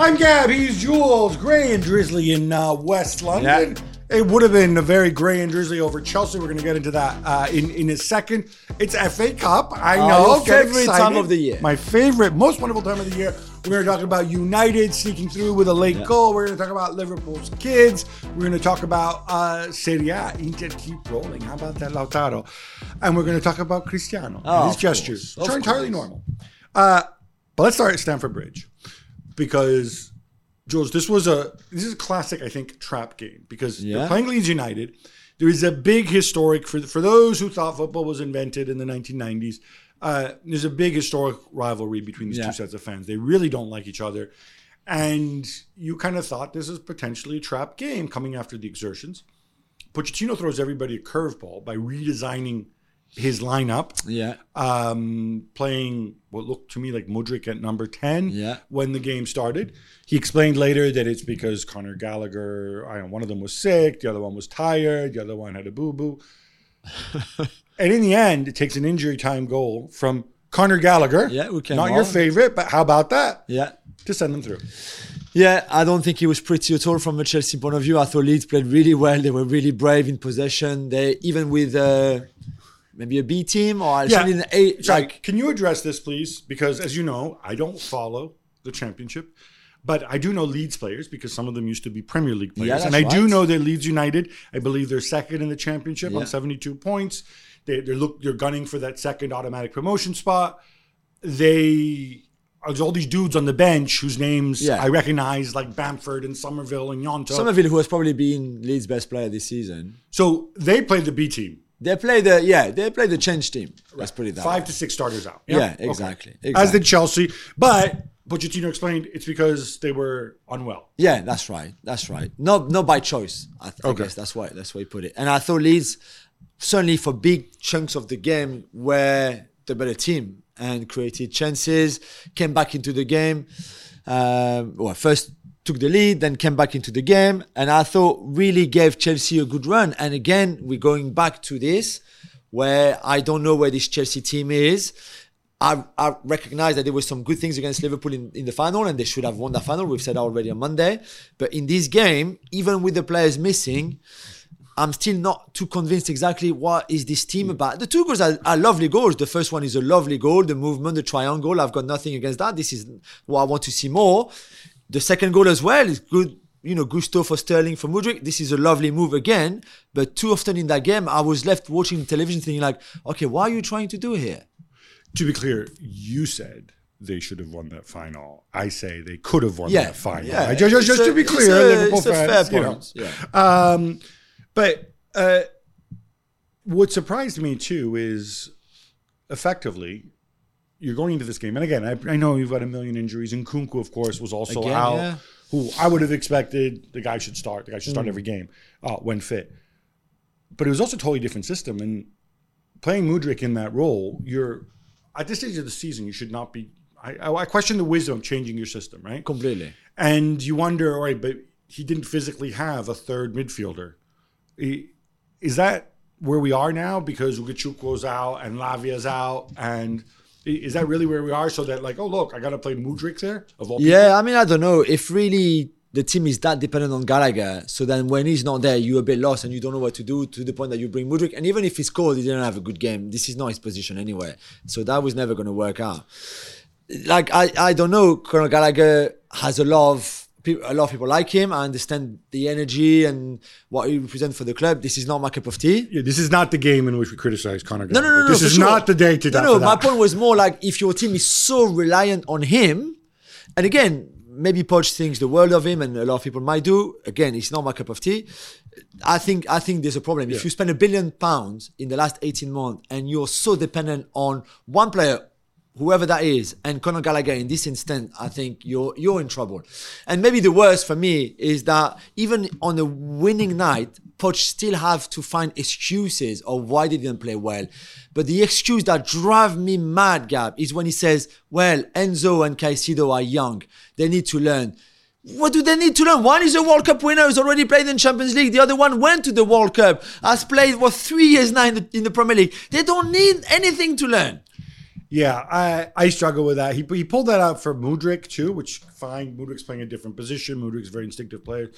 I'm Gab. He's Jules. Gray and drizzly in uh, West London. It would have been a very gray and drizzly over Chelsea. We're going to get into that uh, in in a second. It's FA Cup. I Oh, know. your favorite time of the year. My favorite, most wonderful time of the year. We're going to talk about United sneaking through with a late goal. We're going to talk about Liverpool's kids. We're going to talk about uh, Serie A. Inter keep rolling. How about that, Lautaro? And we're going to talk about Cristiano Oh, and his gestures, which are entirely normal. Uh, but let's start at Stamford Bridge because Jules, this was a this is a classic, I think, trap game because they're playing Leeds United. There is a big historic for for those who thought football was invented in the 1990s. Uh, there's a big historic rivalry between these Yeah. two sets of fans. They really don't like each other, and you kind of thought this is potentially a trap game coming after the exertions. Pochettino throws everybody a curveball by redesigning his lineup Yeah. um, playing what looked to me like Mudryk at number 10 Yeah. when the game started. He explained later that it's because Conor Gallagher, I don't know, one of them was sick, the other one was tired, the other one had a boo boo. and in the end, it takes an injury time goal from Conor Gallagher. Yeah, who came Not your favorite, but how about that? Yeah. To send them through. Yeah, I don't think he was pretty at all from a Chelsea point of view. I thought Leeds played really well. They were really brave in possession. They even with uh, maybe a B team or Yeah. an A. Sorry, Like can you address this, please? Because as you know, I don't follow the championship, but I do know Leeds players because some of them used to be Premier League players, Yeah, and I that's do know that Leeds United. I believe they're second in the championship on seventy-two points. They, they're look, they're gunning for that second automatic promotion spot. They. There's all these dudes on the bench whose names Yeah. I recognize, like Bamford and Summerville and Gnonto. Summerville, who has probably been Leeds' best player this season. so they played the B team, They play the yeah, they play the change team. Let's put it that five way. to six starters out. Yeah, Okay. exactly, As exactly. did Chelsea, but Pochettino explained it's because they were unwell. Yeah, that's right. That's right. Not not by choice. I, th- I Okay. guess that's why that's why he put it. And I thought Leeds certainly for big chunks of the game were the better team and created chances, came back into the game. Um, well, first took the lead, then came back into the game, and I thought really gave Chelsea a good run. And again, we're going back to this where I don't know where this Chelsea team is. I, I recognize that there were some good things against Liverpool in, in the final, and they should have won the final. We've said already on Monday. But in this game, even with the players missing, I'm still not too convinced exactly what is this team mm. about. The two goals are, are lovely goals. The first one is a lovely goal, the movement, the triangle. I've got nothing against that. This is what I want to see more. The second goal as well is good. You know, Gusto for Sterling for Mudryk. This is a lovely move again. But too often in that game, I was left watching television thinking like, okay, what are you trying to do here? To be clear, you said they should have won that final. I say they could have won Yeah, that final. yeah. I- just just, It's to a- be clear, a- Liverpool it's a fans, fair you know. yeah. Um, but uh, what surprised me too is effectively you're going into this game, and again, I, I know you've got a million injuries, and Nkunku, of course, was also Again, out. yeah. Who I would have expected the guy should start. The guy should start Mm. every game uh, when fit. But it was also a totally different system, and playing Mudryk in that role, you're at this stage of the season, you should not be. I, I I question the wisdom of changing your system, right? Completely. And you wonder, all right, but he didn't physically have a third midfielder. I- Is that where we are now because Ugochukwu's out and Lavia's out? And is that really where we are? So that, like, oh, look, I got to play Mudryk there? Of all people? Yeah, I mean, I don't know if really the team is that dependent on Gallagher. So then when he's not there, you're a bit lost and you don't know what to do to the point that you bring Mudryk. And even if he scored, he didn't have a good game. This is not his position anyway. So that was never going to work out. Like, I, I don't know. Conor Gallagher has a lot of people, a lot of people like him. I understand the energy and what he represents for the club. This is not my cup of tea. Yeah, this is not the game in which we criticize Conor No, no, no, no. This for is sure. not the day to No, die no. My point was more like if your team is so reliant on him, and again, maybe Poch thinks the world of him, and a lot of people might do. Again, it's not my cup of tea. I think I think there's a problem. If you spend a billion pounds in the last 18 months and you're so dependent on one player, whoever that is, and Conor Gallagher in this instance, I think you're you're in trouble. And maybe the worst for me is that even on a winning night, Poch still have to find excuses of why they didn't play well. But the excuse that drive me mad, Gab, is when he says, "Well, Enzo and Caicedo are young; they need to learn." What do they need to learn? One is a World Cup winner, who's already played in Champions League. The other one went to the World Cup, has played for three years now in the, in the Premier League. They don't need anything to learn. Yeah, I, I struggle with that. He, he pulled that out for Mudryk too, which fine. Mudryk's playing a different position. Mudryk's a very instinctive player.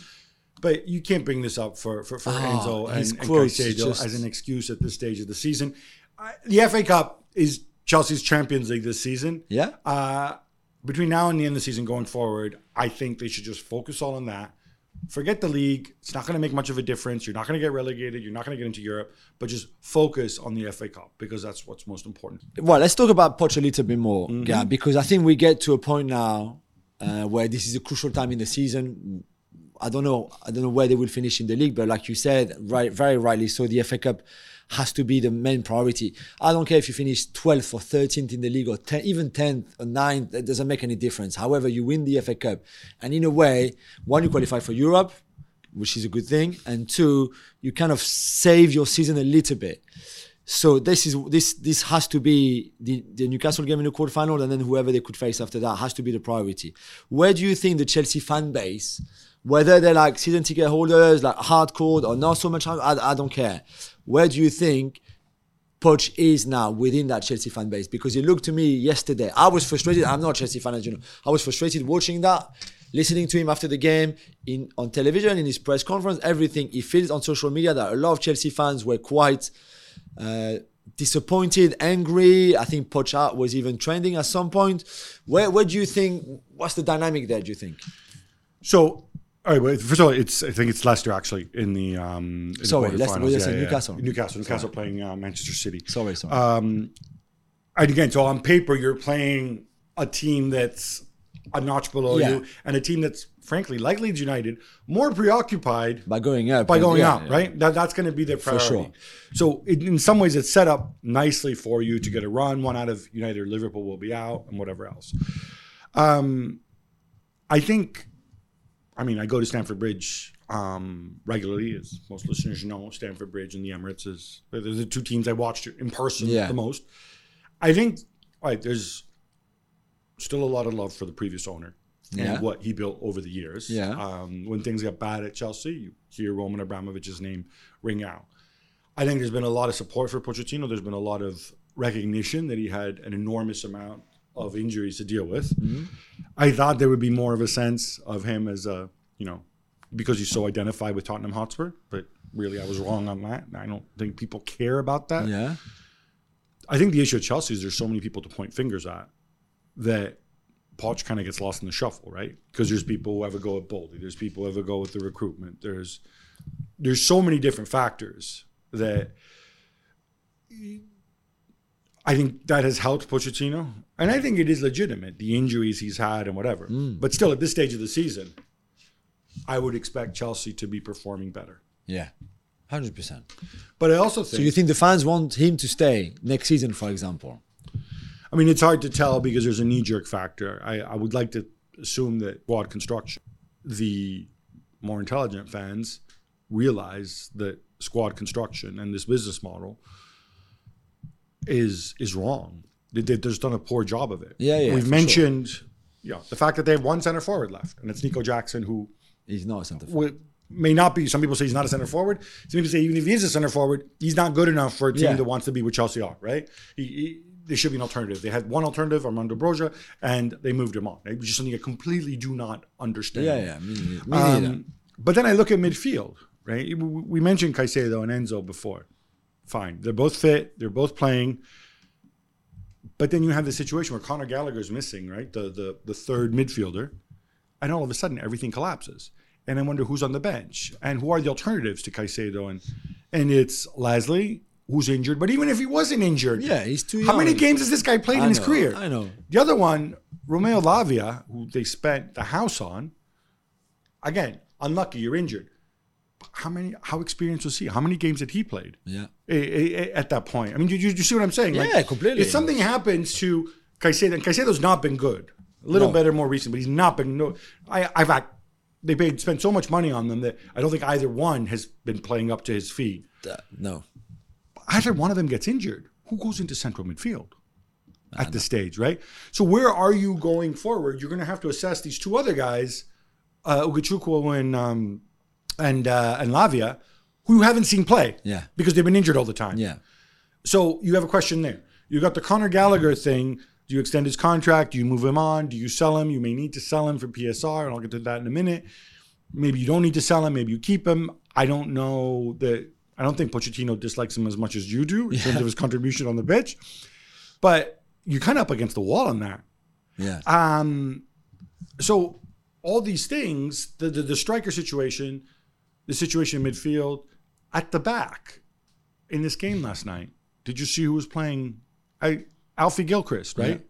But you can't bring this up for, for, for Ah, Enzo and, and quotes Caicedo just- as an excuse at this stage of the season. I, the FA Cup is Chelsea's Champions League this season. Yeah. Uh, between now and the end of the season going forward, I think they should just focus all on that. Forget the league. It's not going to make much of a difference. You're not going to get relegated. You're not going to get into Europe, but just focus on the FA Cup because that's what's most important. Well, let's talk about Poch a little bit more, Mm-hmm. yeah, because I think we get to a point now uh, where this is a crucial time in the season. I don't know, I don't know where they will finish in the league, but like you said, right, very rightly so, the FA Cup has to be the main priority. I don't care if you finish 12th or 13th in the league or 10, even 10th or 9th, it doesn't make any difference. However, you win the FA Cup, and in a way, one, you qualify for Europe, which is a good thing, and two, you kind of save your season a little bit. So this is this this has to be the, the Newcastle game in the quarterfinal, and then whoever they could face after that has to be the priority. Where do you think the Chelsea fan base, whether they're like season ticket holders, like hardcore or not so much, I, I don't care. Where do you think Poch is now within that Chelsea fan base? Because it looked to me yesterday, I was frustrated. I'm not a Chelsea fan, as you know. I was frustrated watching that, listening to him after the game in on television, in his press conference, everything. He feels on social media that a lot of Chelsea fans were quite uh, disappointed, angry. I think Poch was even trending at some point. Where, where do you think? What's the dynamic there? Do you think? So, all right. Well, first of all, it's I think it's Leicester actually in the um. In Sorry, the Leicester, did I say? Newcastle. Newcastle. Newcastle playing uh, Manchester City. Sorry, sorry. Um, and again, so on paper, you're playing a team that's a notch below Yeah. you, and a team that's frankly, like Leeds United, more preoccupied by going up. by going yeah, out, yeah. right? That, that's going to be their priority. For sure. So in, in some ways, it's set up nicely for you to get a run. One out of United or Liverpool will be out, and whatever else. Um, I think. I mean, I go to Stamford Bridge um, regularly, as most listeners know. Stamford Bridge and the Emirates is they're the two teams I watched in person Yeah. the most. I think, right, there's still a lot of love for the previous owner Yeah. and what he built over the years. Yeah. Um, when things got bad at Chelsea, you hear Roman Abramovich's name ring out. I think there's been a lot of support for Pochettino. There's been a lot of recognition that he had an enormous amount of injuries to deal with. Mm-hmm. I thought there would be more of a sense of him as a, you know, because he's so identified with Tottenham Hotspur. But really, I was wrong on that. I don't think people care about that. Yeah. I think the issue at Chelsea is there's so many people to point fingers at that Poch kind of gets lost in the shuffle, right? Because there's people who ever go with Boehly, there's people who ever go with the recruitment. There's there's so many different factors that I think that has helped Pochettino, and I think it is legitimate the injuries he's had and whatever. Mm. But still, at this stage of the season, I would expect Chelsea to be performing better. Yeah. Hundred percent. But I also think So you think the fans want him to stay next season, for example? I mean, it's hard to tell because there's a knee jerk factor. I, I would like to assume that quad construction, the more intelligent fans realize that squad construction and this business model is is wrong. They, they, they've done a poor job of it. Yeah, yeah, We've mentioned, yeah, the fact that they have one center forward left, and it's Nico Jackson, who He's not a centre forward. may not be. Some people say he's not a center forward. Some people say even if he is a center forward, he's not good enough for a team Yeah. that wants to be with Chelsea are. Right? He, he, there should be an alternative. They had one alternative, Armando Broja, and they moved him on. It was just something I completely do not understand. Yeah, yeah. Me, me. Um, but then I look at midfield. Right? We- We mentioned Caicedo and Enzo before. Fine, they're both fit. They're both playing. But then you have the situation where Conor Gallagher's missing, right? The the the third midfielder, and all of a sudden everything collapses. And I wonder who's on the bench and who are the alternatives to Caicedo and and it's Lesley who's injured. But even if he wasn't injured, Yeah, he's too How many games has this guy played I in his know, career? I know. The other one, Romeo Lavia, who they spent the house on. Again, unlucky, you're injured. How many? How experienced was he? How many games did he played? Yeah. at that point. I mean, you, you, you see what I'm saying? Yeah, completely. If something happens to Caicedo, and Caicedo's not been good, a little No. better more recent, but he's not been. No, I, I've act, they paid spent so much money on them that I don't think either one has been playing up to his feet. Uh, no. Either one of them gets injured. Who goes into central midfield at this stage, right? So where are you going forward? You're going to have to assess these two other guys, uh, Ugochukwu and um, and uh, and Lavia, who you haven't seen play, Yeah. because they've been injured all the time. Yeah. So you have a question there. You got the Conor Gallagher thing. Do you extend his contract? Do you move him on? Do you sell him? You may need to sell him for PSR, and I'll get to that in a minute. Maybe you don't need to sell him. Maybe you keep him. I don't know that. I don't think Pochettino dislikes him as much as you do in terms of his contribution on the pitch. But you're kind of up against the wall on that. Yeah. Um, so all these things, the, the the striker situation, the situation in midfield, at the back, in this game last night, did you see who was playing? I Alfie Gilchrist, right?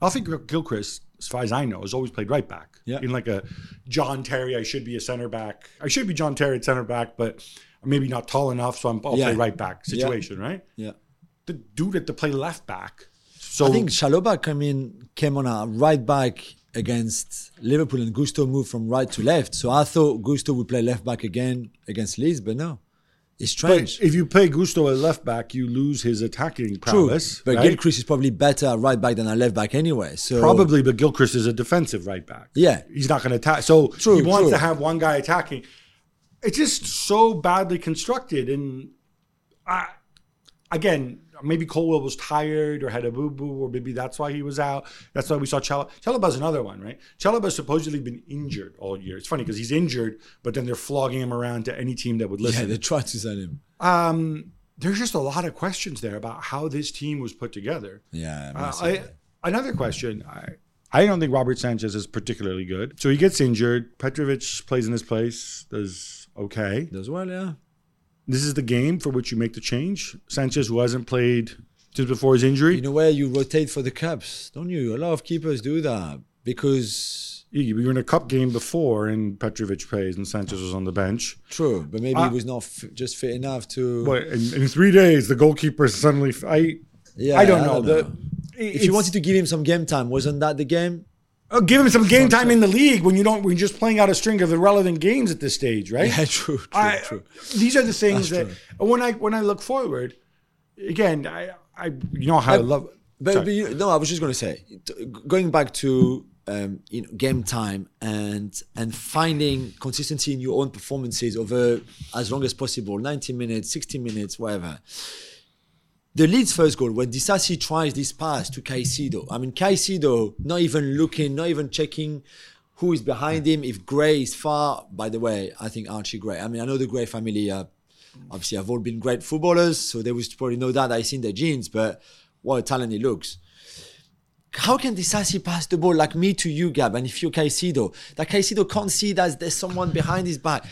Alfie Gilchrist, as far as I know, has always played right back. Yeah. In like a John Terry, I should be a center back. I should be John Terry at center back, but maybe not tall enough, so I'm, I'll Yeah. play right back situation, right? Yeah. The dude had to play left back. So I think Chalobah came in, came on a right back against Liverpool, and Gusto moved from right to left. So I thought Gusto would play left back again against Leeds, but no, it's strange. But if you play Gusto at left back, you lose his attacking prowess. True, but right? Gilchrist is probably better at right back than at left back anyway. So Probably, but Gilchrist is a defensive right back. Yeah. He's not going to attack. So True, he wants true. to have one guy attacking. It's just so badly constructed. And I, again, maybe Colwill was tired or had a boo boo, or maybe that's why he was out. That's why we saw Chalobah. Chalobah's another one, right? Chalobah's supposedly been injured all year. It's funny because he's injured, but then they're flogging him around to any team that would listen. yeah, they tried to sell him. um, there's just a lot of questions there about how this team was put together. Yeah, Uh. I, another question. I, I don't think Robert Sanchez is particularly good. So he gets injured. Petrovic plays in his place, does okay. Does well. Yeah, This is the game for which you make the change. Sanchez, who hasn't played since before his injury, in a way, you rotate for the cups, don't you? A lot of keepers do that because you were in a cup game before and Petrovic plays and Sanchez was on the bench. true, but maybe he was not f- just fit enough to. But in, in three days, the goalkeeper suddenly. I yeah, I don't know. The, if you wanted to give him some game time, wasn't that the game? Oh, give him some game time in the league when you don't when you're just playing out a string of irrelevant games at this stage, right? Yeah, true, true, I, true. These are the things That's that when I when I look forward, again, I, I you know how I love. But, but you, no, I was just going to say, going back to um, you know game time and and finding consistency in your own performances over as long as possible, 90 minutes, 60 minutes, whatever. The Leeds first goal when Disasi tries this pass to Caicedo. I mean Caicedo not even looking, not even checking who is behind him. If Gray is far, by the way, I think Archie Gray. I mean I know the Gray family. Uh, obviously have all been great footballers, so they would probably know that. I seen their genes, but what a talent he looks. How can Disasi pass the ball like me to you, Gab, and if you're Caicedo, that Caicedo can't see that there's someone behind his back,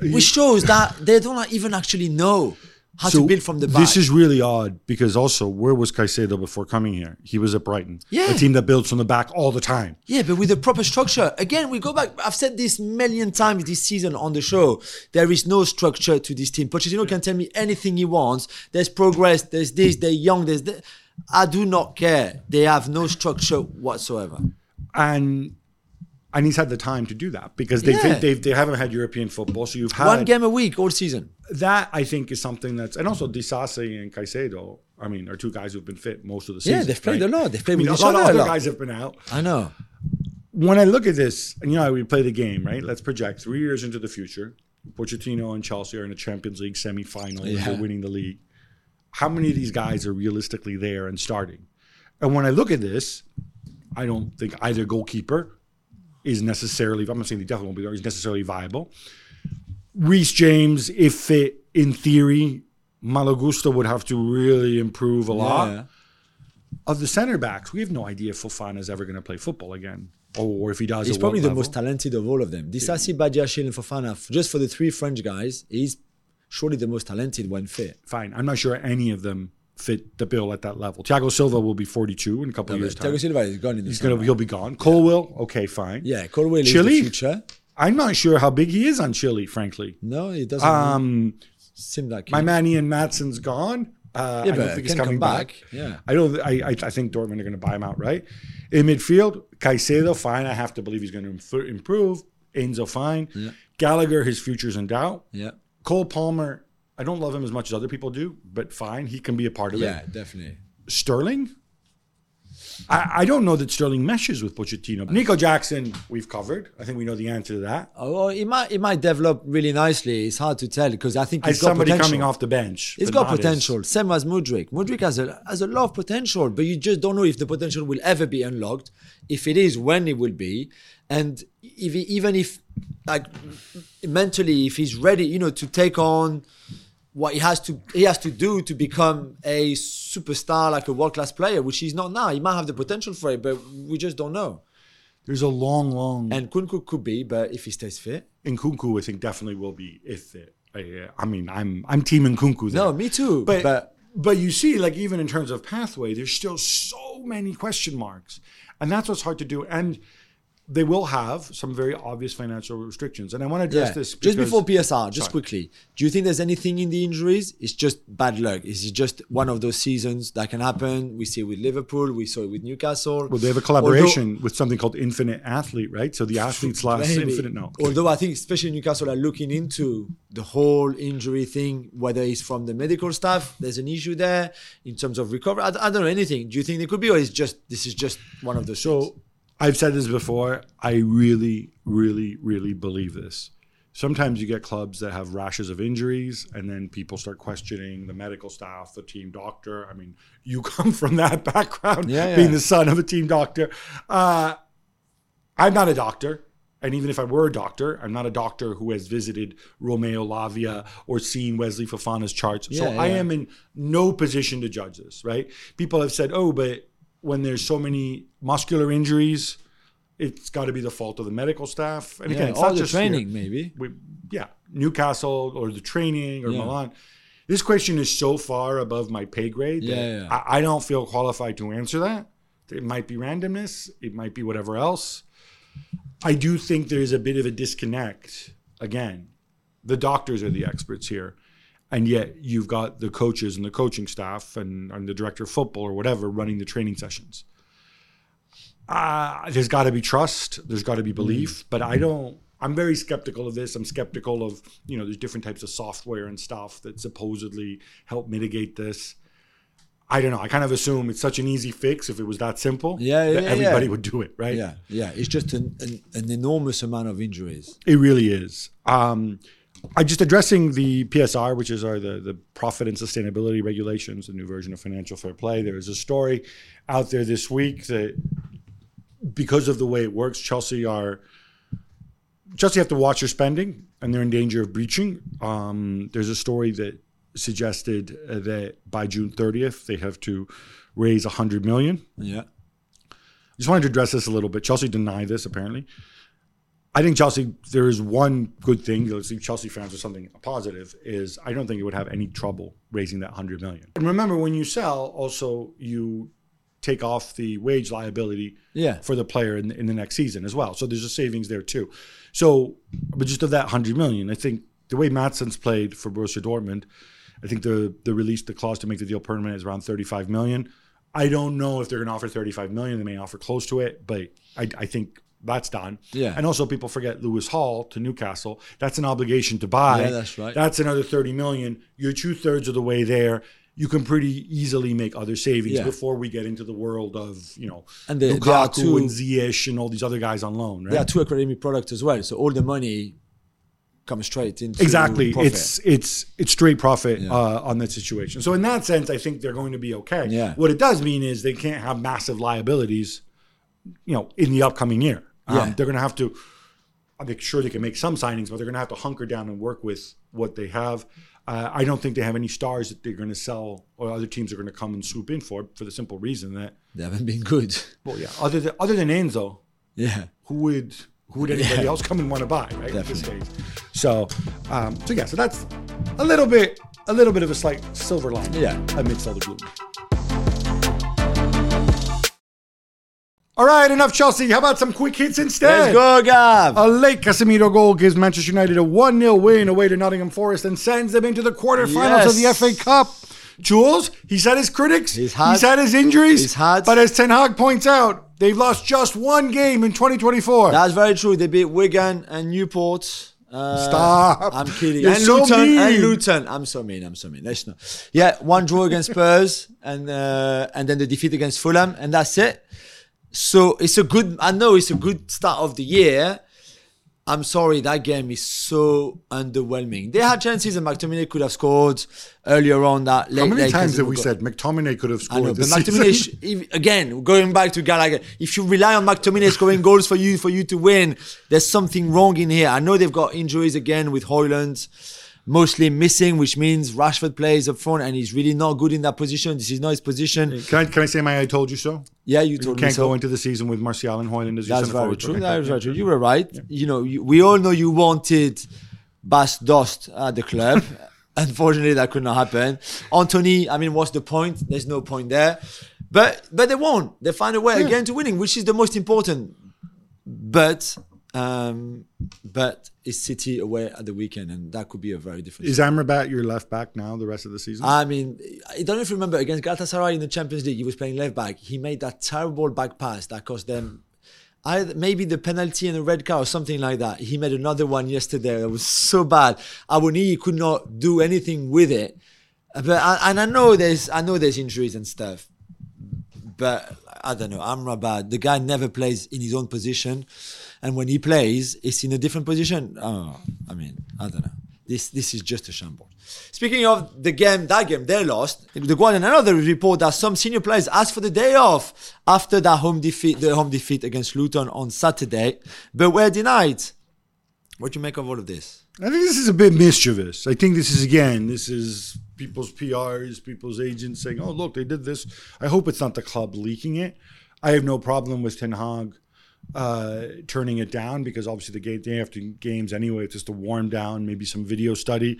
which shows that they don't even actually know how to build from the back. This is really odd because also where was Caicedo before coming here? He was at Brighton, Yeah. a team that builds from the back all the time. Yeah, but with a proper structure. Again, we go back. I've said this million times this season on the show. There is no structure to this team. Pochettino can tell me anything he wants. There's progress. There's this. They're young. There's that. I do not care. They have no structure whatsoever. and and he's had the time to do that because they've, Yeah. they've they haven't had European football. So you've had One game a week all season. that. I think is something that's and also Disasi and Caicedo. I mean, are two guys who've been fit most of the season. Yeah, they've played right? a lot. They've played I mean, with a lot of other lot. guys have been out. I know. when I look at this, and you know, we play the game, right? Let's project three years into the future. Pochettino and Chelsea are in a Champions League semifinal. Yeah. They're winning the league. How many of these guys are realistically there and starting? And when I look at this, I don't think either goalkeeper is necessarily. I'm not saying he definitely won't be there. Is necessarily viable. Reece James, if fit in theory, Malo Gusto would have to really improve a lot Yeah. of the center backs, we have no idea if Fofana is ever going to play football again, or if he does. He's probably the level. most talented of all of them. Disasi, Badiashile, and Fofana, just for the three French guys, he's surely the most talented when fit. Fine, I'm not sure any of them fit the bill at that level. Thiago Silva will be 42 in a couple of years' time. Thiago Silva is gone in the He's gonna he'll be gone. Colwill. okay, fine. Yeah, Colwill. Chile? the future. I'm not sure how big he is on Chile, frankly. No, it doesn't Um, seem like my man Ian Maatsen's gone. Uh, Yeah, I don't think he's coming back. back. Yeah. I don't. I, I I think Dortmund are going to buy him out, right? In midfield, Caicedo, fine. I have to believe he's going to improve. Enzo, fine. Gallagher, his future's in doubt. Yeah, Cole Palmer, I don't love him as much as other people do, but fine, he can be a part of yeah, it. Yeah, definitely. Sterling, I, I don't know that Sterling meshes with Pochettino. Nico Jackson, we've covered. I think we know the answer to that. Oh, well, it might it might develop really nicely. It's hard to tell because I think he's As got somebody potential. coming off the bench. He's got not as- potential. Same as Mudryk. Mudryk has a has a lot of potential, but you just don't know if the potential will ever be unlocked. If it is, when it will be, and if he, even if like mentally, if he's ready, you know, to take on what he has to he has to do to become a superstar, like a world class player, which he's not now. He might have the potential for it, but we just don't know. There's a long, long. And Nkunku could be, but if he stays fit, And Nkunku, I think, definitely will be if it. I, I mean, I'm I'm team Nkunku there. no, me too. but, but but you see, like even in terms of pathway, there's still so many question marks, and that's what's hard to do. And they will have some very obvious financial restrictions. And I want to address Yeah. this just before PSR, just Sorry. quickly. Do you think there's anything in the injuries? It's just bad luck. Is it just one of those seasons that can happen? We see it with Liverpool. We saw it with Newcastle. Well, they have a collaboration with something called Infinite Athlete, right? So the athletes slash Maybe. Infinite. No, Although I think especially Newcastle are looking into the whole injury thing, whether it's from the medical staff, there's an issue there in terms of recovery. I, I don't know anything. Do you think there could be, or is just this is just one of those? things? I've said this before. I really, really, really believe this. Sometimes you get clubs that have rashes of injuries, and then people start questioning the medical staff, the team doctor. I mean, you come from that background, Yeah, yeah. being the son of a team doctor. Uh, I'm not a doctor. And even if I were a doctor, I'm not a doctor who has visited Romeo Lavia or seen Wesley Fofana's charts. so Yeah, I am in no position to judge this, right? People have said, oh, but when there's so many muscular injuries, it's got to be the fault of the medical staff. And again, yeah, it's all not the just training, here. maybe. We, yeah, Newcastle or the training or Yeah. Milan. This question is so far above my pay grade that Yeah, yeah. I, I don't feel qualified to answer that. It might be randomness. It might be whatever else. I do think there's a bit of a disconnect. Again, the doctors are the experts here. And yet you've got the coaches and the coaching staff and, and the director of football or whatever running the training sessions. Uh, there's got to be trust. There's got to be belief. But I don't, I'm very skeptical of this. I'm skeptical of, you know, there's different types of software and stuff that supposedly help mitigate this. I don't know. I kind of assume it's such an easy fix if it was that simple. Yeah, yeah, that everybody yeah. would do it, right? Yeah, yeah. It's just an, an, an enormous amount of injuries. It really is. Um, I just addressing the PSR, which is our the, the profit and sustainability regulations, the new version of financial fair play. There is a story out there this week that because of the way it works, Chelsea are Chelsea have to watch their spending and they're in danger of breaching. Um, there's a story that suggested uh, that by June 30th they have to raise 100 million. Yeah. I Just wanted to address this a little bit. Chelsea denied this apparently. I think Chelsea. There is one good thing. Let's see, Chelsea fans or something positive is I don't think it would have any trouble raising that hundred million. And remember, when you sell, also you take off the wage liability Yeah. for the player in, in the next season as well. So there's a savings there too. So, but just of that hundred million, I think the way Maatsen's played for Borussia Dortmund, I think the the release the clause to make the deal permanent is around 35 million. I don't know if they're going to offer 35 million. They may offer close to it, but I, I think that's done. Yeah. And also, people forget Lewis Hall to Newcastle. That's an obligation to buy. Yeah, that's right. That's another 30 million. You're two thirds of the way there. You can pretty easily make other savings Yeah. before we get into the world of you know And the- Lukaku two- and Ziyech and all these other guys on loan, right? There are two academy products as well. So all the money comes straight into Exactly. profit. It's it's it's straight profit Yeah. uh, on that situation. So in that sense, I think they're going to be okay. Yeah. What it does mean is they can't have massive liabilities, you know, in the upcoming year. Um, Yeah. They're going to have to. I'm sure they can make some signings, but they're going to have to hunker down and work with what they have. Uh, I don't think they have any stars that they're going to sell or other teams are going to come and swoop in for, for the simple reason that, They haven't been good. well, yeah, other than other than Enzo, Yeah. who would who would anybody Yeah. else come and want to buy right Definitely. so um so yeah so that's a little bit a little bit of a slight silver lining Yeah. amidst all the gloom all right enough chelsea how about some quick hits instead Let's go, Gab. a late Casemiro goal gives Manchester United a 1-0 win away to Nottingham Forest and sends them into the quarterfinals of the FA Cup. Jules, he's had his critics, He's had- he's had his injuries, he's had- but as Ten Hag points out, they've lost just one game in 2024. That's very true. They beat Wigan and Newport Uh, Stop. I'm kidding. You're and so Luton. mean. And Luton. I'm so mean. I'm so mean. Let's not. Yeah, one draw against Spurs, and uh, and then the defeat against Fulham, and that's it. So it's a good. I know it's a good start of the year. I'm sorry, that game is so underwhelming. They had chances, and McTominay could have scored earlier on. That late, How many late times have we got- said McTominay could have I scored know, but McTominay, sh- if, again, going back to Gallagher, if you rely on McTominay scoring goals for you for you to win, there's something wrong in here. I know they've got injuries again with Højlund, mostly missing, which means Rashford plays up front and he's really not good in that position. This is not his position. Can I, can I say my I told you so? Yeah, you You told me can't so. go into the season with Martial and Højlund as your That's very true. That is very true. You were right. You know, you, we all know you wanted Bas Dost at the club. Unfortunately, that could not happen. Antony, I mean, what's the point? There's no point there. But but they won't. They find a way again to winning, which is the most important. But um, but it's City away at the weekend, and that could be a very different. Is Amrabat your left back now the rest of the season? I mean, I don't know if you remember against Galatasaray in the Champions League, he was playing left back. He made that terrible back pass that cost them either maybe the penalty and the red card or something like that. He made another one yesterday that was so bad. Awoni could not do anything with it. But I- and I know there's I know there's injuries and stuff, but I don't know. Amrabat, the guy never plays in his own position, and when he plays, it's in a different position. Oh, I mean, I don't know. This this is just a shambles. Speaking of the game, that game they lost. The Guardian another report that some senior players asked for the day off after that home defeat, the home defeat against Luton on Saturday, but were denied. What do you make of all of this? I think this is a bit mischievous. I think this is again, this is people's PRs, people's agents saying, "Oh, look, they did this." I hope it's not the club leaking it. I have no problem with Ten Hag uh, turning it down because obviously the game day after games anyway, it's just to warm down, maybe some video study.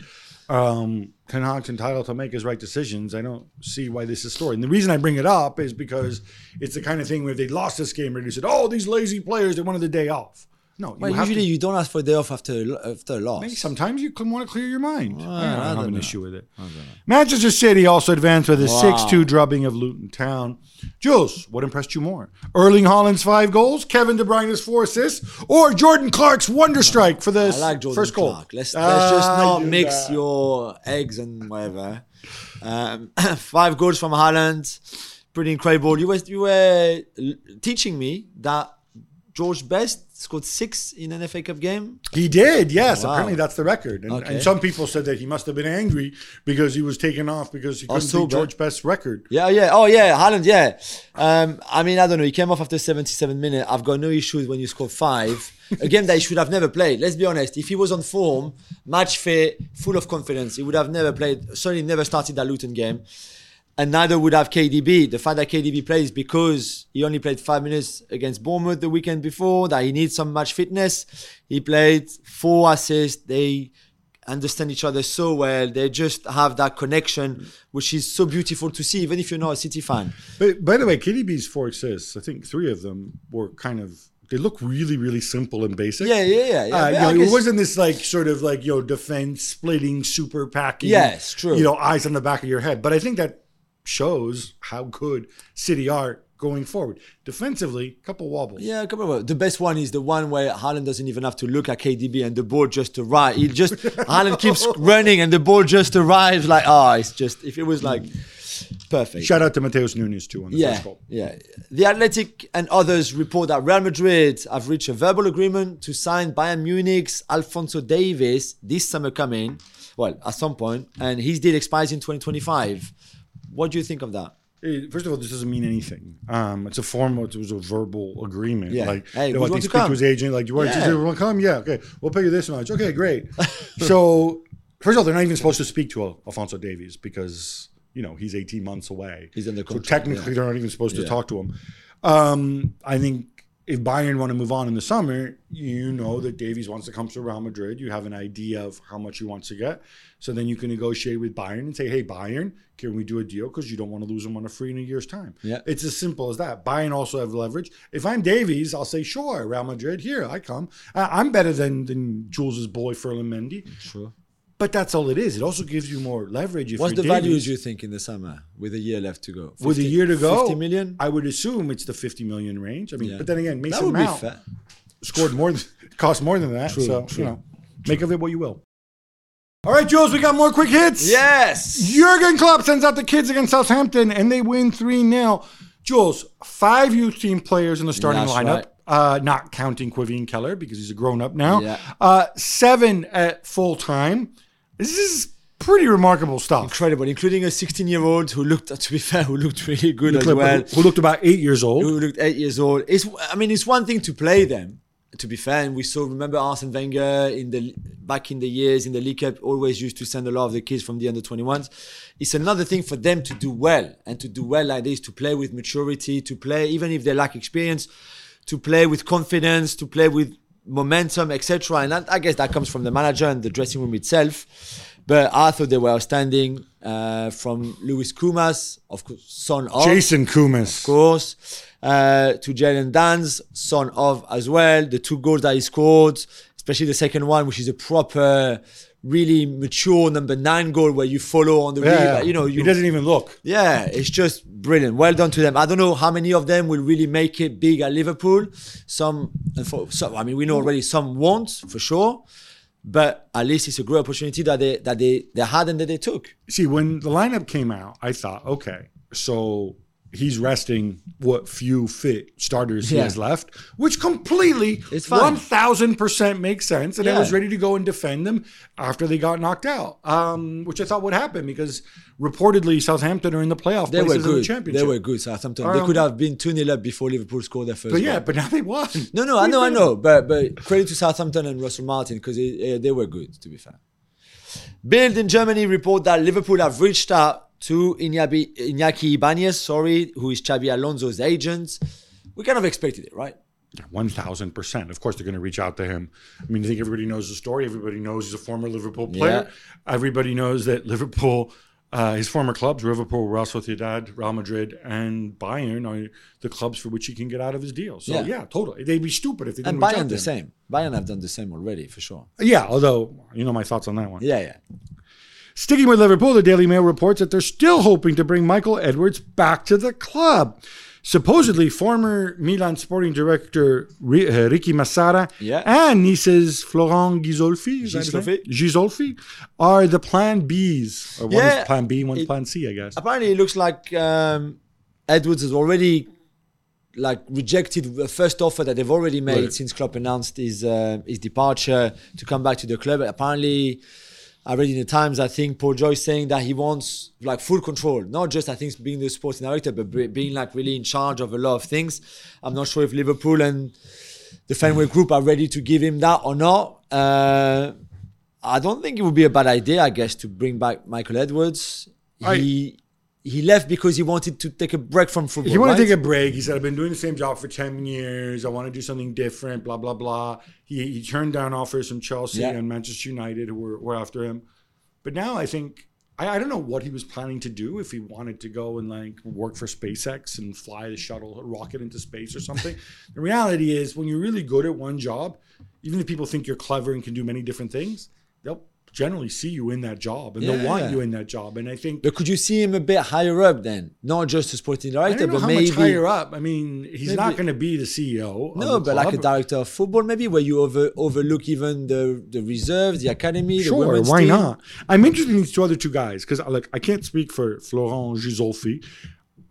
Um, Ten Hag's entitled to make his right decisions. I don't see why this is story. And the reason I bring it up is because it's the kind of thing where they lost this game where they said, "Oh, these lazy players, they wanted the day off." No, Well, you have to- usually you don't ask for a day off after after a loss. Maybe sometimes you want to clear your mind. I don't, I have don't an know. issue with it. Manchester City also advanced with a 6 2 drubbing of Luton Town. Jules, what impressed you more? Erling Haaland's five goals, Kevin De Bruyne's four assists, or Jordan Clark's wonder strike for the like first goal? Clark. Let's, Ah, let's just I not mix that. your eggs and whatever. Um, five goals from Haaland, pretty incredible. You were you were teaching me that George Best scored six in an FA Cup game. He did, yes. Wow. Apparently, that's the record. And, Okay. and some people said that he must have been angry because he was taken off because he couldn't so beat. George Best's record. Yeah, yeah. Oh, yeah. Haaland, yeah. Um, I mean, I don't know. He came off after 77 minutes. I've got no issues when you score five. A game that he should have never played. Let's be honest. If he was on form, match fit, full of confidence, he would have never played, certainly never started that Luton game. And neither would have KDB. The fact that KDB plays because he only played five minutes against Bournemouth the weekend before, that he needs some match fitness. He played four assists. They understand each other so well. They just have that connection, which is so beautiful to see, even if you're not a City fan. But by the way, KDB's four assists, I think three of them were kind of, they look really, really simple and basic. Yeah, yeah, yeah. yeah. Uh, you know, it wasn't this like sort of like you know defense splitting super packing. Yes, true. You know, eyes on the back of your head. But I think that shows how good City are going forward. Defensively, a couple wobbles. Yeah, come on. The best one is the one where Haaland doesn't even have to look at KDB and the ball just arrives. He just Haaland keeps running and the ball just arrives. Like, oh, it's just if it was like perfect. Shout out to Matheus Nunes too on the Yeah, first goal. yeah. The Athletic and others report that Real Madrid have reached a verbal agreement to sign Bayern Munich's Alphonso Davies this summer coming. Well, at some point, and his deal expires in 2025. What do you think of that? First of all, this doesn't mean anything. Um, it's a formal, it was a verbal agreement. Yeah. Like, Hey, you know, would they want to speak to come? his agent, like, you want, Yeah. to, want to come? Yeah, okay. We'll pay you this much. Okay, great. so, first of all, they're not even supposed to speak to Alphonso Davies because, you know, he's 18 months away. He's in the contract, So, technically, they're not even supposed to talk to him. Um, I think if Bayern want to move on in the summer, you know that Davies wants to come to Real Madrid. You have an idea of how much he wants to get. So then you can negotiate with Bayern and say, hey, Bayern, can we do a deal? Because you don't want to lose him on a free in a year's time. Yeah. It's as simple as that. Bayern also have leverage. If I'm Davies, I'll say, sure, Real Madrid, here, I come. Uh, I'm better than, than Jules's boy, Ferland Mendy. Sure. But that's all it is. It also gives you more leverage. If What's the you're values you think in the summer with a year left to go? with a year to go, 50 million? I would assume it's the 50 million range. I mean, Yeah. but then again, Mason Mount scored more, than, cost more than that. True, so true. you know, Make of it what you will. All right, Jules, we got more quick hits. Yes. Jurgen Klopp sends out the kids against Southampton, and they win 3 0. Jules, five youth team players in the starting That's lineup, right. uh, not counting Caoimhin Kelleher because he's a grown up now. Yeah. Uh, seven at full time. This is pretty remarkable stuff. Incredible, including a 16 year old who looked, to be fair, who looked really good as well. Who looked about eight years old. who looked eight years old. It's I mean it's one thing to play them. To be fair, and we saw remember Arsene Wenger in the back in the years in the League Cup always used to send a lot of the kids from the under 21s. It's another thing for them to do well and to do well like this, to play with maturity, to play even if they lack experience, to play with confidence, to play with momentum, etc. And that, I guess that comes from the manager and the dressing room itself. But I thought they were outstanding. Uh, from Lewis Koumas, of course, son of Jason Koumas. of course, uh, to Jayden Danns son of as well. The two goals that he scored, especially the second one, which is a proper, really mature number nine goal where you follow on the Yeah, wheel. You know, you he doesn't even look. yeah, it's just brilliant. Well done to them. I don't know how many of them will really make it big at Liverpool. Some, uh, for some, I mean, we know already some won't for sure. But at least it's a great opportunity that they that they they had and that they took. See, when the lineup came out, I thought, okay, so he's resting what few fit starters he has left, which completely It's fine. one thousand percent makes sense, and I was ready to go and defend them after they got knocked out, um, which I thought would happen because reportedly Southampton are in the playoff They were places in the good. championship. They were good. Southampton. they Um, could have been two 0 up before Liverpool scored their first. but goal. yeah, but now they won. No, no, I know, I know, but but credit to Southampton and Russell Martin because uh, they were good. To be fair, Bild in Germany report that Liverpool have reached out to Iñaki, Iñaki Ibanez, sorry, who is Xabi Alonso's agent. We kind of expected it, right? One thousand percent. Of course, they're going to reach out to him. I mean, I think everybody knows the story. Everybody knows he's a former Liverpool player. Everybody knows that Liverpool, uh, his former clubs, Liverpool, Real Sociedad, Real Madrid, and Bayern, are the clubs for which he can get out of his deal. So yeah, Yeah. totally. They'd be stupid if they didn't And Bayern the same. Bayern have done the same already for sure. Yeah, although you know my thoughts on that one. Yeah, yeah. Sticking with Liverpool, the Daily Mail reports that they're still hoping to bring Michael Edwards back to the club. Supposedly, former Milan sporting director uh, Ricky Massara Yeah. and Nice's Florent Ghisolfi, is that his name? Ghisolfi. Ghisolfi are the plan Bs. Or one Yeah, is plan B, one's it- plan C, I guess. Apparently, it looks like um, Edwards has already like rejected the first offer that they've already made Right. since Klopp announced his uh, his departure to come back to the club. Apparently, I read in the Times. I think Paul Joyce saying that he wants like full control, not just I think being the sporting director, but be- being like really in charge of a lot of things. I'm not sure if Liverpool and the Fenway Group are ready to give him that or not. Uh, I don't think it would be a bad idea, I guess, to bring back Michael Edwards. He he left because he wanted to take a break from football. He wanted to take a break. He said, I've been doing the same job for 10 years. I want to do something different, blah, blah, blah. He, he turned down offers from Chelsea Yeah. and Manchester United who were, were after him. But now I think, I, I don't know what he was planning to do, if he wanted to go and like work for SpaceX and fly the shuttle rocket into space or something. the reality is, when you're really good at one job, even if people think you're clever and can do many different things, they'll generally see you in that job and they'll Yeah. want you in that job. And I think But could you see him a bit higher up then? Not just a sporting director, but how maybe much higher up. I mean, he's Maybe- not going to be the CEO. no, the but like a director of football, maybe where you over overlook even the the reserves, the academy, the Sure, women's why team. not? I'm interested in these two other two guys because, uh, like, I can't speak for Florent Ghisolfi.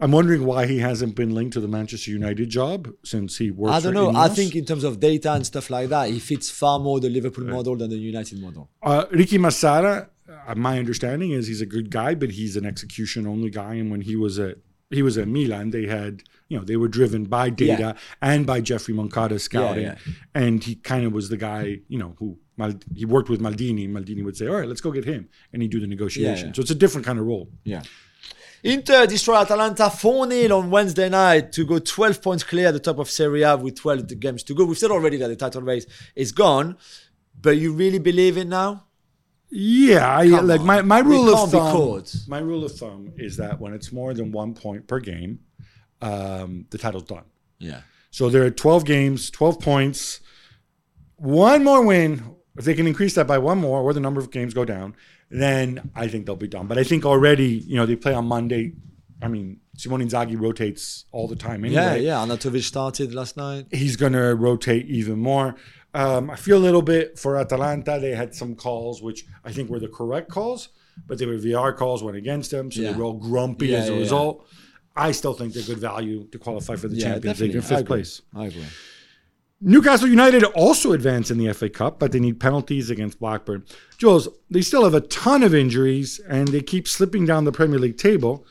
I'm wondering why he hasn't been linked to the Manchester United job since he works. I don't know. I think in terms of data and stuff like that, he fits far more the Liverpool model than the United model. uh, Ricky Massara. Uh, my understanding is he's a good guy, but he's an execution only guy. And when he was at he was at Milan, they had you know they were driven by data and by Geoffrey Moncada scouting, yeah. and he kind of was the guy you know who he worked with Maldini. Maldini would say, "All right, let's go get him," and he'd do the negotiation. yeah. So it's a different kind of role. Yeah. Inter destroy Atalanta 4 0 on Wednesday night to go 12 points clear at the top of Serie A with 12 games to go. We've said already that the title race is gone, but you really believe it now? Yeah, I, like on. my, my rule of thumb. My rule of thumb is that when it's more than one point per game, um, the title's done. Yeah. So there are 12 games, 12 points. One more win, if they can increase that by one more, or the number of games go down, then I think they'll be done. But I think already, you know, they play on Monday. I mean, Simone Inzaghi rotates all the time Yeah, anyway. yeah. Arnautović started last night. He's going to rotate even more. Um, I feel a little bit for Atalanta. They had some calls which I think were the correct calls, but they were VR calls went against them, so Yeah. they were all grumpy Yeah, as a yeah, yeah. result. I still think they're good value to qualify for the Yeah, Champions League in. I fifth agree. place. I agree. Newcastle United also advance in the FA Cup, but they need penalties against Blackburn. Jules, they still have a ton of injuries and they keep slipping down the Premier League table.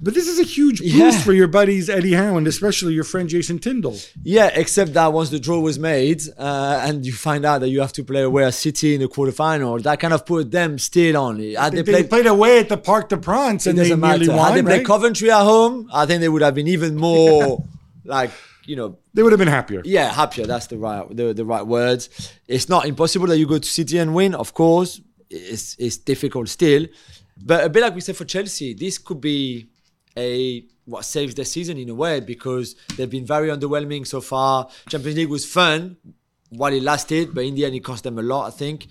But this is a huge boost Yeah. for your buddies Eddie Howe and especially your friend Jason Tindall. Yeah, except that once the draw was made uh, and you find out that you have to play away at City in the quarterfinal, that kind of put them still on. Had They, they, played, played away at the Parc de France it and they nearly matter. won, Had they played? Coventry at home, I think they would have been even more like you know They would have been happier. yeah happier. That's the right the, the right words. It's not impossible that you go to City and win. Of course, it's it's difficult still, but a bit like we said for Chelsea, this could be a what saves their season in a way because they've been very underwhelming so far. Champions League was fun while it lasted, but in the end it cost them a lot. I think.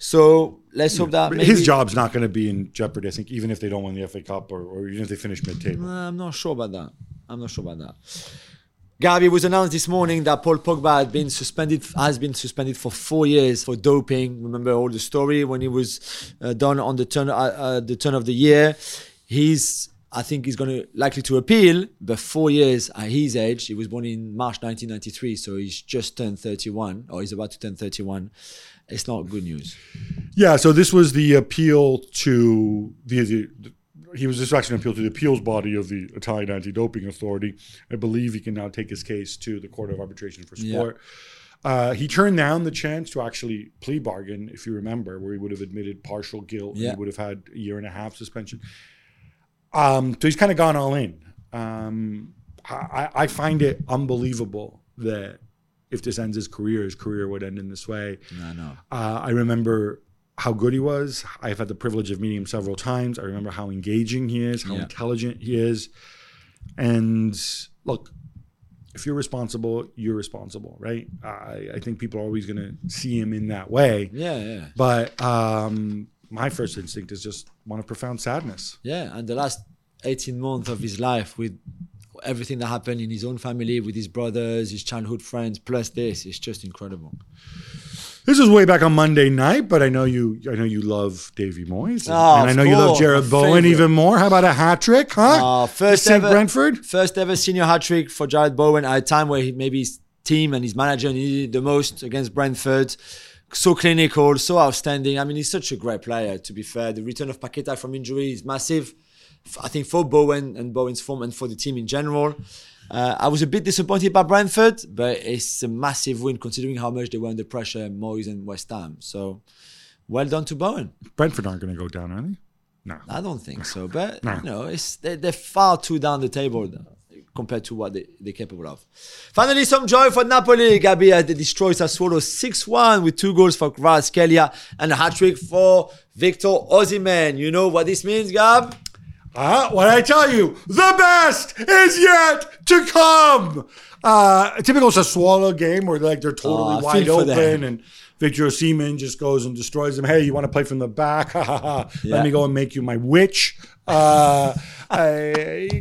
So let's hope that maybe, His job's not going to be in jeopardy, I think, even if they don't win the FA Cup or, or even if they finish mid-table. I'm not sure about that. I'm not sure about that. Gabi it was announced this morning that Paul Pogba had been suspended, has been suspended for four years for doping. Remember all the story when he was uh, done on the turn, uh, uh, the turn of the year. He's, I think, he's going to likely to appeal. But four years at his age, he was born in March 1993, so he's just turned 31, or he's about to turn 31. It's not good news. Yeah, so this was the appeal to the, the, he was an appeal to the appeals body of the Italian anti-doping authority. I believe he can now take his case to the Court of Arbitration for Sport. Uh, he turned down the chance to actually plea bargain, if you remember, where he would have admitted partial guilt. and Yeah. He would have had a year and a half suspension. Um, so he's kind of gone all in. Um, I, I find it unbelievable that if this ends his career, his career would end in this way. I know. Uh, I remember how good he was. I've had the privilege of meeting him several times. I remember how engaging he is, how Yeah. intelligent he is. And look, if you're responsible, you're responsible, right? I, I think people are always going to see him in that way. Yeah, yeah. But um, my first instinct is just one of profound sadness. Yeah, and the last 18 months of his life with everything that happened in his own family, with his brothers, his childhood friends, plus this, it's just incredible. This was way back on Monday night, but I know you. I know you love Davy Moyes, and, Oh, and I know you love Jarrod Bowen even more. How about a hat trick, huh? Uh, first St. ever, Brentford. first ever senior hat trick for Jarrod Bowen at a time where he, maybe his team and his manager needed the most against Brentford. So clinical, so outstanding. I mean, he's such a great player. To be fair, the return of Paqueta from injury is massive. I think for Bowen and Bowen's form and for the team in general. Uh, I was a bit disappointed by Brentford, but it's a massive win considering how much they were under pressure, Moyes and West Ham. So, well done to Bowen. Brentford aren't going to go down, are they? No. I don't think so, but No. you know, it's they're, they're far too down the table compared to what they, they're capable of. Finally, some joy for Napoli. Gabi uh, they destroyed Sassuolo 6-1 with two goals for Kvaratskhelia and a hat-trick for Victor Osimhen. You know what this means, Gab? Uh, what I tell you, the best is yet to come. Uh, a typical Sassuolo game where like they're totally Oh, wide open and Victor Osimhen just goes and destroys them. Hey, you want to play from the back? Ha ha ha! Yeah. Let me go and make you my witch. Uh, uh,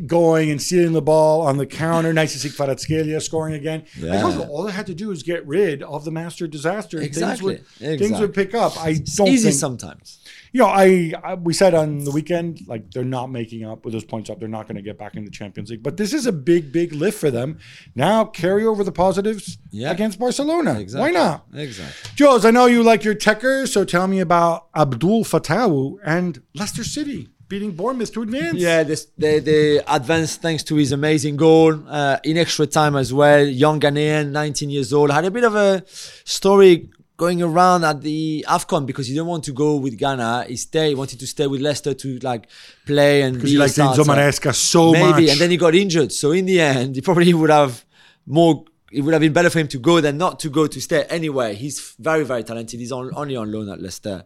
going and stealing the ball on the counter. Nice to see Kvaratskhelia scoring again. I Yeah. all they had to do is get rid of the master disaster. Exactly. Things would, things would pick up. I don't easy think sometimes. You know, I, I we said on the weekend like they're not making up with those points up. They're not going to get back in the Champions League. But this is a big, big lift for them. Now carry over the positives Yeah. against Barcelona. Exactly. Why not? Exactly. Jules, I know you like your Tekkers, so tell me about Abdul Fatawu and Leicester City beating Bournemouth to advance. Yeah, this, they, they advanced thanks to his amazing goal uh, in extra time as well. Young Ghanaian, 19 years old, had a bit of a story going around at the AFCON because he didn't want to go with Ghana. He stayed, he wanted to stay with Leicester to like play and Because be you a like Enzo. Maresca so Maybe, much. and then he got injured. So in the end, he probably would have more. It would have been better for him to go than not to go to stay. Anyway, he's very, very talented. He's on, only on loan at Leicester.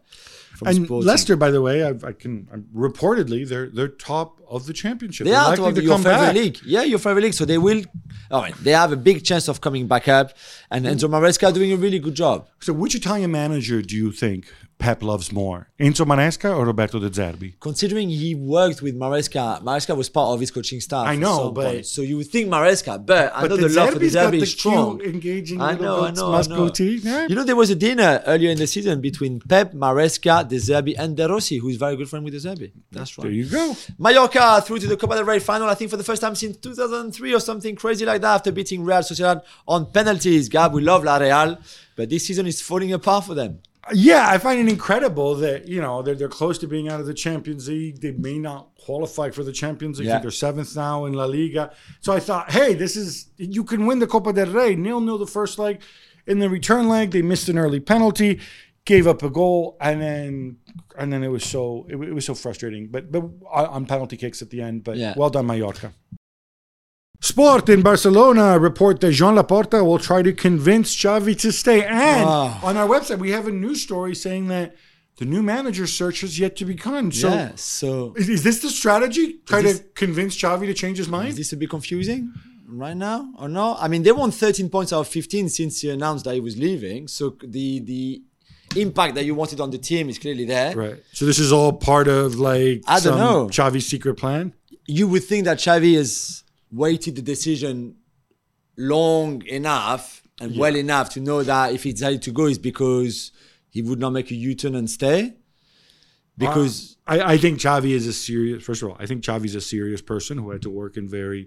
And Sporting. Leicester, by the way, I've, I can I'm, reportedly they're they're top of the championship. They They're are top to of your come favorite back. league. Yeah, your favorite league. So they will. I mean, they have a big chance of coming back up. And Enzo Maresca doing a really good job. So, which Italian manager do you think Pep loves more, Enzo Maresca or Roberto De Zerbi? Considering he worked with Maresca, Maresca was part of his coaching staff. I know, but- point. so you would think Maresca, but I But know De the love for De Zerbi the is strong. engaging I know, I know, I know. Yeah. You know, there was a dinner earlier in the season between Pep, Maresca, De Zerbi, and De Rossi, who is very good friend with De Zerbi. That's right. There you go. Mallorca through to the Copa del Rey final, I think for the first time since 2003 or something crazy like that after beating Real Sociedad on penalties. Gab, we love La Real, but this season is falling apart for them. Yeah, I find it incredible that you know they're, they're close to being out of the Champions League. They may not qualify for the Champions League. Yeah. They're seventh now in La Liga. So I thought, hey, this is you can win the Copa del Rey nil nil the first leg. In the return leg, they missed an early penalty, gave up a goal, and then and then it was so it, it was so frustrating. But but on on penalty kicks at the end. But Yeah. well done, Mallorca. Sport in Barcelona report that Joan Laporta will try to convince Xavi to stay. And Wow. on our website, we have a news story saying that the new manager search has yet to begin. So yeah, so is, is this the strategy? Try this- to convince Xavi to change his mind? is this a bit confusing right now or no? I mean, they won 13 points out of 15 since he announced that he was leaving. So the the impact that you wanted on the team is clearly there. Right. So this is all part of like I don't some know. Xavi's secret plan. you would think that Xavi has waited the decision long enough and well enough to know that if he decided to go is because he would not make a U-turn and stay. Because uh, I, I think Xavi is a serious. First of all, I think Xavi's a serious person who had to work in very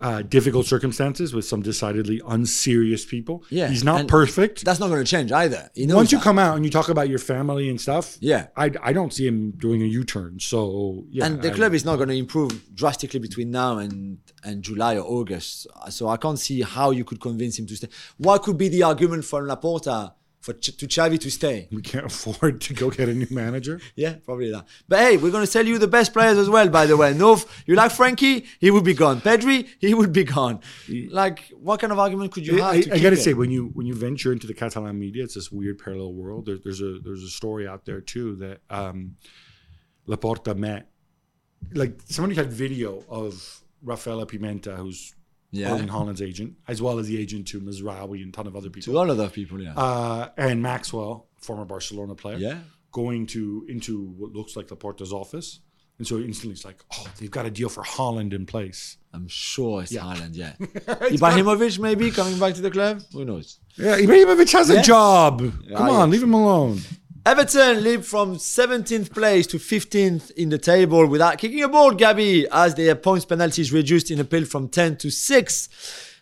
uh, difficult circumstances with some decidedly unserious people. Yeah, he's not perfect. that's not going to change either. Once you that. come out and you talk about your family and stuff, Yeah. I, I don't see him doing a U-turn. So yeah, and the I- club is not going to improve drastically between now and, and July or August. So I can't see how you could convince him to stay. What could be the argument for Laporta for Ch- to Xavi to stay? we can't afford to go get a new manager. Yeah, probably that. But hey, we're going to sell you the best players as well, by the way. No, you like Frenkie? He would be gone. Pedri? He would be gone. Like, what kind of argument could you have? I, to I keep gotta him? say, when you when you venture into the Catalan media, it's this weird parallel world. There, there's a there's a story out there too that um, Laporta met, like somebody had video of Rafaela Pimenta, who's Yeah. Erling Haaland's agent, as well as the agent to Mazraoui and a ton of other people. to all of those people, yeah. uh, and Maxwell, former Barcelona player, yeah. going to into what looks like Laporta's office, and so instantly it's like, oh, they've got a deal for Haaland in place. I'm sure it's Yeah. Highland, yeah. Ibrahimovic, maybe, coming back to the club? Who knows? Yeah, Ibrahimovic has a job. Come Ah, on, yeah. leave him alone. Everton leap from 17th place to 15th in the table without kicking a ball, Gabby, as their points penalties reduced in appeal from 10 to 6,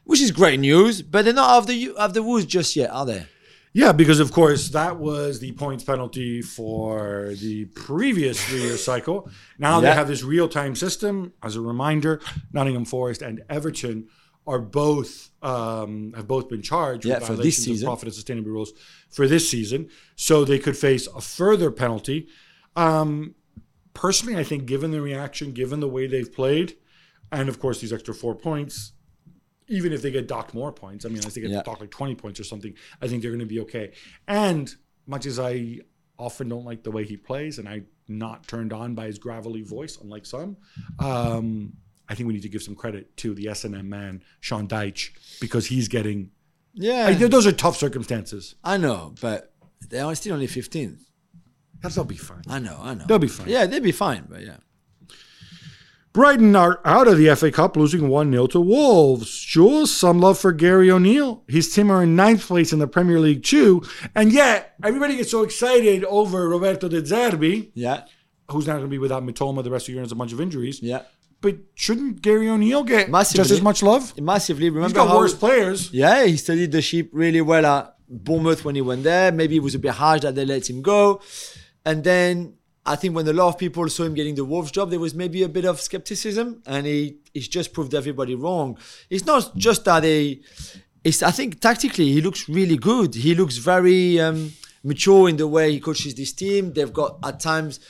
which is great news, but they're not off the, off the woods just yet, are they? Yeah, because of course that was the points penalty for the previous three-year cycle. Now they have this real-time system. As a reminder, Nottingham Forest and Everton are both um, have both been charged Yeah, with for this violations of profit and sustainability rules for this season, so they could face a further penalty. Um, personally, I think given the reaction, given the way they've played, and of course these extra four points, even if they get docked more points, I mean, unless they get Yeah. docked like 20 points or something, I think they're going to be okay. And much as I often don't like the way he plays, and I'm not turned on by his gravelly voice, unlike some, um, I think we need to give some credit to the S&M man, Sean Dyche, because he's getting. Yeah. I, those are tough circumstances. I know, but they are still only 15th. They'll be fine. I know, I know. They'll be fine. Yeah, they'll be fine, but yeah. Brighton are out of the FA Cup, losing 1 0 to Wolves. Jules, some love for Gary O'Neill. His team are in ninth place in the Premier League, too. And yet, everybody gets so excited over Roberto De Zerbi, Yeah, who's not going to be without Mitoma the rest of the year and has a bunch of injuries. yeah. But shouldn't Gary O'Neill get Massively. just as much love? Massively. Remember He's got how, worse players. Yeah, he studied the sheep really well at Bournemouth when he went there. Maybe it was a bit harsh that they let him go. And then I think when a lot of people saw him getting the Wolves job, there was maybe a bit of skepticism, and he he's just proved everybody wrong. It's not just that he. It's I think tactically he looks really good. He looks very um, mature in the way he coaches this team. They've got at times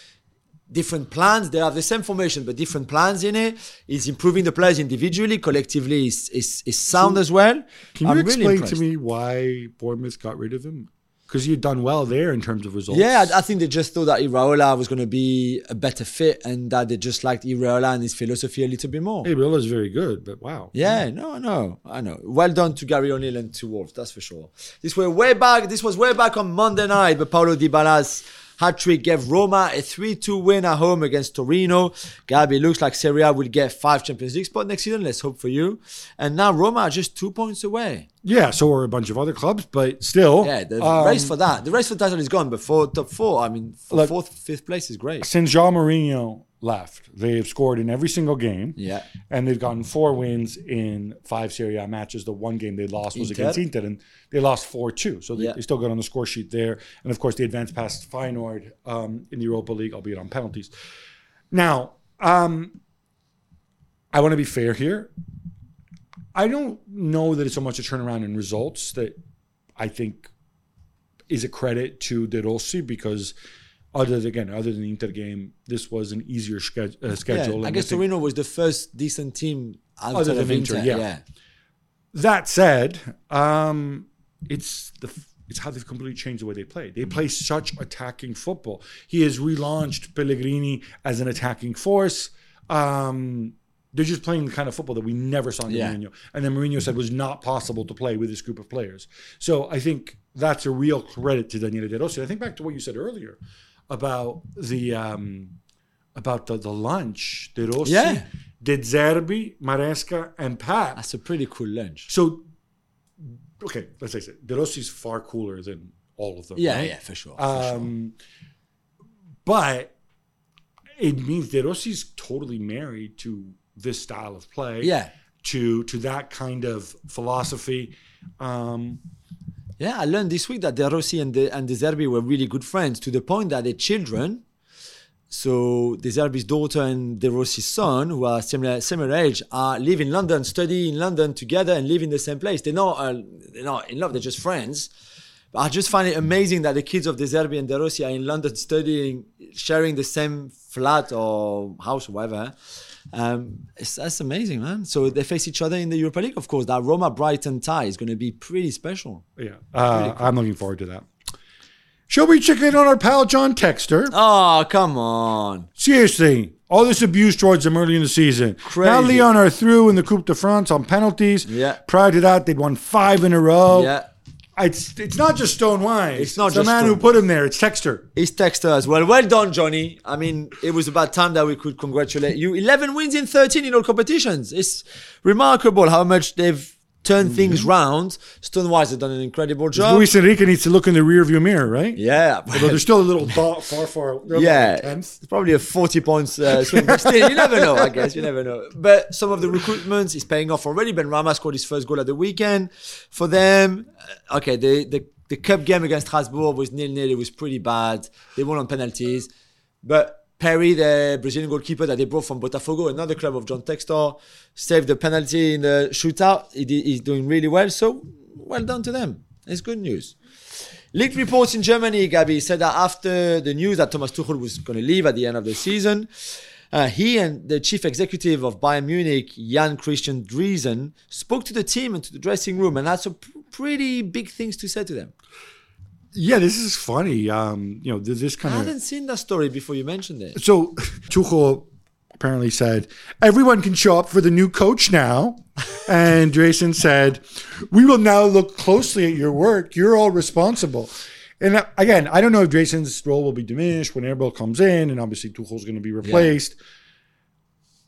different plans. They have the same formation, but different plans in it. He's improving the players individually, collectively is is, is sound as well. Can you I'm really explain impressed. to me why Bournemouth got rid of him? because had done well there in terms of results. Yeah, I, I think they just thought that Iraola was going to be a better fit and that they just liked Iraola and his philosophy a little bit more. Bill is very good, but wow. Yeah, no, no, I know. Well done to Gary O'Neill and to Wolves, that's for sure. This were way back. This was way back on Monday night, but Paulo Dybala's hat trick gave Roma a 3-2 win at home against Torino. Gabi looks like Serie A will get five Champions League spot next season. Let's hope for you. And now Roma are just two points away. Yeah, so are a bunch of other clubs, but still. Yeah, the um, race for that. The race for the title is gone, but for top four, I mean, Look- fourth, fifth place is great. Since Jean Mourinho left, they've scored in every single game. Yeah. And they've gotten four wins in five Serie A matches. The one game they lost was Inter. against Inter, and they lost 4 2. So they, Yeah. they still got on the score sheet there. And of course, they advanced past Feyenoord um, in the Europa League, albeit on penalties. Now, um, I want to be fair here. I don't know that it's so much a turnaround in results that I think is a credit to De Rossi because other than, again, other than the Inter game, this was an easier sched- uh, Yeah, schedule. I guess Torino was the first decent team Other than Inter. Inter, yeah. yeah. That said, um, it's the it's how they've completely changed the way they play. They play such attacking football. He has relaunched Pellegrini as an attacking force. Um, they're just playing the kind of football that we never saw in Yeah. Mourinho, and then Mourinho said was not possible to play with this group of players. So I think that's a real credit to Daniele De Rossi. I think back to what you said earlier about the um, about the, the lunch. De Rossi, Yeah. De Zerbi, Maresca, and Pat. That's a pretty cool lunch. So, okay, let's face it. De Rossi's far cooler than all of them. Yeah, right? yeah, for sure. for sure. Um, but it means De Rossi's totally married to this style of play. Yeah. To to that kind of philosophy. Um, Yeah, I learned this week that De Rossi and De, and De Zerbi were really good friends to the point that their children, so De Zerbi's daughter and De Rossi's son, who are similar similar age, are live in London, study in London together, and live in the same place. They're not uh, they're not in love; they're just friends. But I just find it amazing that the kids of De Zerbi and De Rossi are in London studying, sharing the same flat or house or whatever. Um, it's, that's amazing, man. So they face each other in the Europa League, of course. That Roma Brighton tie is going to be pretty special. yeah, uh, I'm looking forward to that. Shall we check in on our pal John Textor? Oh, come on. Seriously, all this abuse towards them early in the season. Crazy. Now Lyon are through in the Coupe de France on penalties. Yeah. Prior to that, they'd won five in a row. Yeah. It's it's not just Stone Wine. It's not the just the man who put him there. It's Textor. It's Textor as well. Well done, Johnny. I mean, it was about time that we could congratulate you. 11 wins in 13 in all competitions. It's remarkable how much they've turned Mm-hmm. things round. Stonewise have done an incredible job. Luis Enrique needs to look in the rearview mirror, right? yeah. Although there's still a little dot far, far. yeah, it's probably a 40 points uh, swing, but still, you never know, I guess. You never know. But some of the recruitments is paying off already. Benrahma scored his first goal at the weekend for them. Uh, Okay, the, the, the cup game against Strasbourg was nil nil. It was pretty bad. They won on penalties. But Perri, the Brazilian goalkeeper that they brought from Botafogo, another club of John Textor, saved the penalty in the shootout. He he's doing really well. So well done to them. It's good news. Leaked reports in Germany, Gabi, said that after the news that Thomas Tuchel was going to leave at the end of the season, uh, he and the chief executive of Bayern Munich, Jan Christian Dreesen, spoke to the team and to the dressing room and had some pr- pretty big things to say to them. Yeah, this is funny. Um, you know, this, this kind of. I hadn't seen that story before you mentioned it. So Tuchel apparently said everyone can show up for the new coach now, and Jason said, "We will now look closely at your work. You're all responsible." And uh, again, I don't know if Jason's role will be diminished when Eberl comes in, and obviously Tuchel's going to be replaced.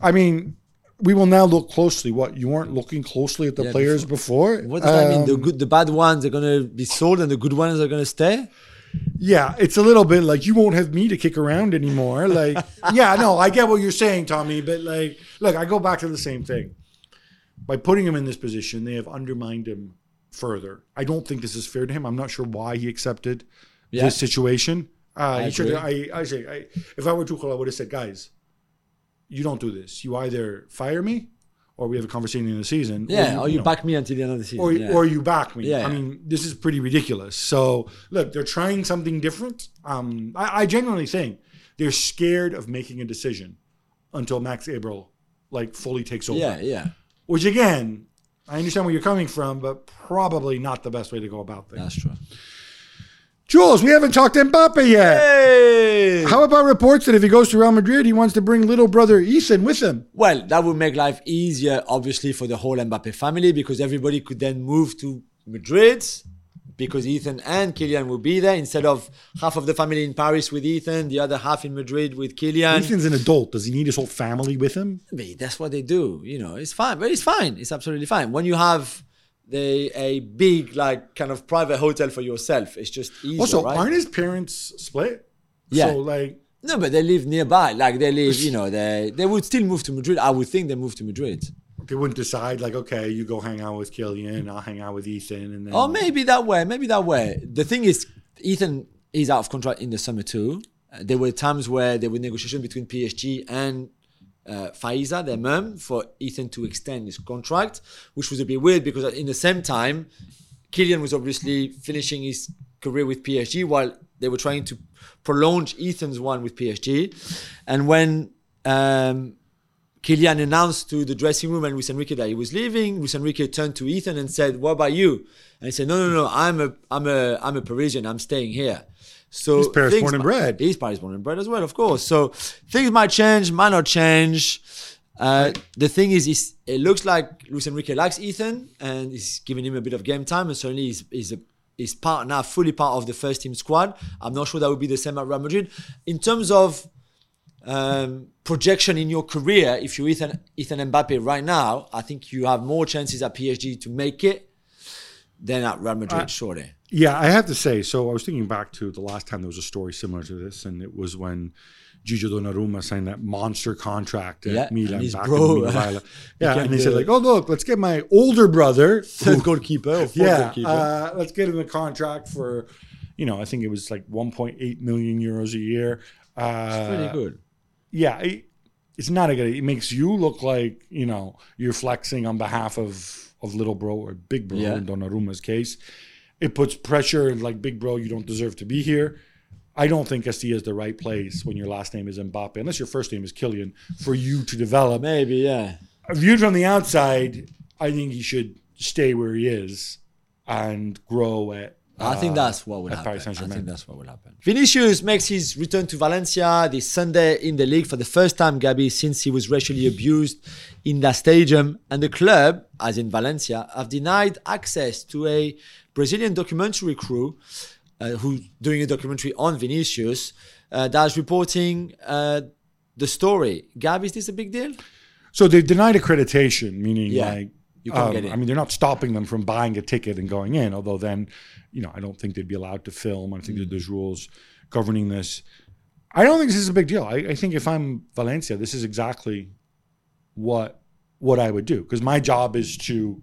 I mean, we will now look closely. What you weren't looking closely at the Yeah, players before? What does that mean? The Um, good, the bad ones are going to be sold and the good ones are going to stay? Yeah, it's a little bit like you won't have me to kick around anymore. Like, yeah, no, I get what you're saying, Tommy, but like, look, I go back to the same thing. By putting him in this position, they have undermined him further. I don't think this is fair to him. I'm not sure why he accepted Yeah. this situation. Uh, he should. I. I say, I, if I were Tuchel, I would have said, guys, you don't do this. You either fire me, or we have a conversation in the season. Yeah, or you know, back me until the end of the season. or, yeah. or you back me. Yeah, I yeah. mean, this is pretty ridiculous. So, look, they're trying something different. Um, I, I genuinely think they're scared of making a decision until Max Eberl like fully takes over. yeah, yeah. Which again, I understand where you're coming from, but probably not the best way to go about things. That's true. Jules, we haven't talked to Mbappe yet. Hey! How about reports that if he goes to Real Madrid, he wants to bring little brother Ethan with him? Well, that would make life easier, obviously, for the whole Mbappe family because everybody could then move to Madrid because Ethan and Kylian will be there instead of half of the family in Paris with Ethan, the other half in Madrid with Kylian. Ethan's an adult. Does he need his whole family with him? But that's what they do. You know, it's fine, but it's fine. It's absolutely fine. When you have the a big like kind of private hotel for yourself, it's just easier. Also, right? aren't his parents split? Yeah. So like, no, but they live nearby. Like they live, you know, they they would still move to Madrid. I would think they move to Madrid. they wouldn't decide like, okay, you go hang out with Kylian, I'll hang out with Ethan, and then Or maybe that way. Maybe that way. The thing is, Ethan is out of contract in the summer too. Uh, there were times where there were negotiations between PSG and uh, Fayza, their mum, for Ethan to extend his contract, which was a bit weird because in the same time, Kylian was obviously finishing his career with PSG while they were trying to prolong Ethan's one with PSG. And when um, Kylian announced to the dressing room and Luis Enrique that he was leaving. Luis Enrique turned to Ethan and said, "What about you?" And he said, "No, no, no. I'm a, I'm a, I'm a Parisian. I'm staying here." So He's Paris born and bred. He's Paris born and bred as well, of course. So things might change, might not change. Uh, the thing is, it looks like Luis Enrique likes Ethan and he's giving him a bit of game time, and certainly he's, he's a He's part now, fully part of the first team squad. I'm not sure that would be the same at Real Madrid. In terms of um, projection in your career, if you're Ethan, Ethan Mbappe right now, I think you have more chances at PSG to make it than at Real Madrid, surely. Yeah, I have to say. So I was thinking back to the last time there was a story similar to this, and it was when Gigi Donnarumma signed that monster contract at Yeah, Milan and back bro, in Milan. Yeah, and they said like, "Oh look, let's get my older brother, Third goalkeeper yeah, goalkeeper. uh, let's get him a contract for, you know, I think it was like 1.8 million euros a year. Uh, Pretty good. yeah, it, it's not a good. It makes you look like you know you're flexing on behalf of of little bro or big bro Yeah. in Donnarumma's case. It puts pressure and like big bro, you don't deserve to be here. I don't think Castilla is the right place when your last name is Mbappe, unless your first name is Kylian, for you to develop. Maybe, yeah. Viewed from the outside, I think he should stay where he is and grow at. I think uh, that's what would happen. I think that's what would happen. Vinicius makes his return to Valencia this Sunday in the league for the first time, Gabi, since he was racially abused in that stadium. And the club, as in Valencia, have denied access to a Brazilian documentary crew uh, who doing a documentary on Vinicius uh, that's reporting uh, the story. Gab, is this a big deal? So they've denied accreditation, meaning Yeah, like um, get in. I mean, they're not stopping them from buying a ticket and going in. Although then, you know, I don't think they'd be allowed to film. I think that there's rules governing this. I don't think this is a big deal. I, I think if I'm Valencia, this is exactly what what I would do because my job is to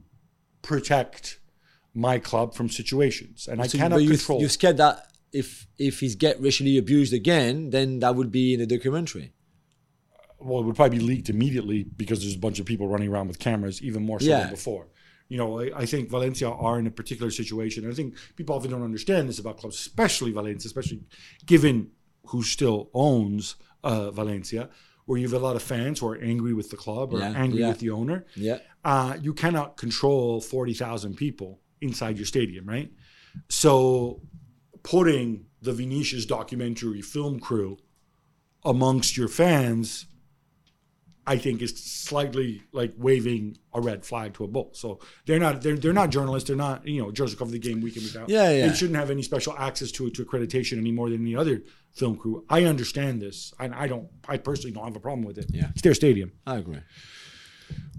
protect my club from situations, and I So, cannot but you, control. You're scared that if if he's get racially abused again, then that would be in the documentary. well, it would probably be leaked immediately because there's a bunch of people running around with cameras, even more so Yeah. than before. You know, I, I think Valencia are in a particular situation. I think people often don't understand this about clubs, especially Valencia, especially given who still owns uh, Valencia, where you have a lot of fans who are angry with the club or Yeah, angry yeah. with the owner. Yeah. Uh, you cannot control 40,000 people inside your stadium, right? So putting the Vinicius documentary film crew amongst your fans, I think is slightly like waving a red flag to a bull. So they're not they're, they're not journalists. They're not you know journalists cover the game week in week out. Yeah, yeah. They shouldn't have any special access to to accreditation any more than any other film crew. I understand this, and I don't. I personally don't have a problem with it. Yeah. it's their stadium. I agree.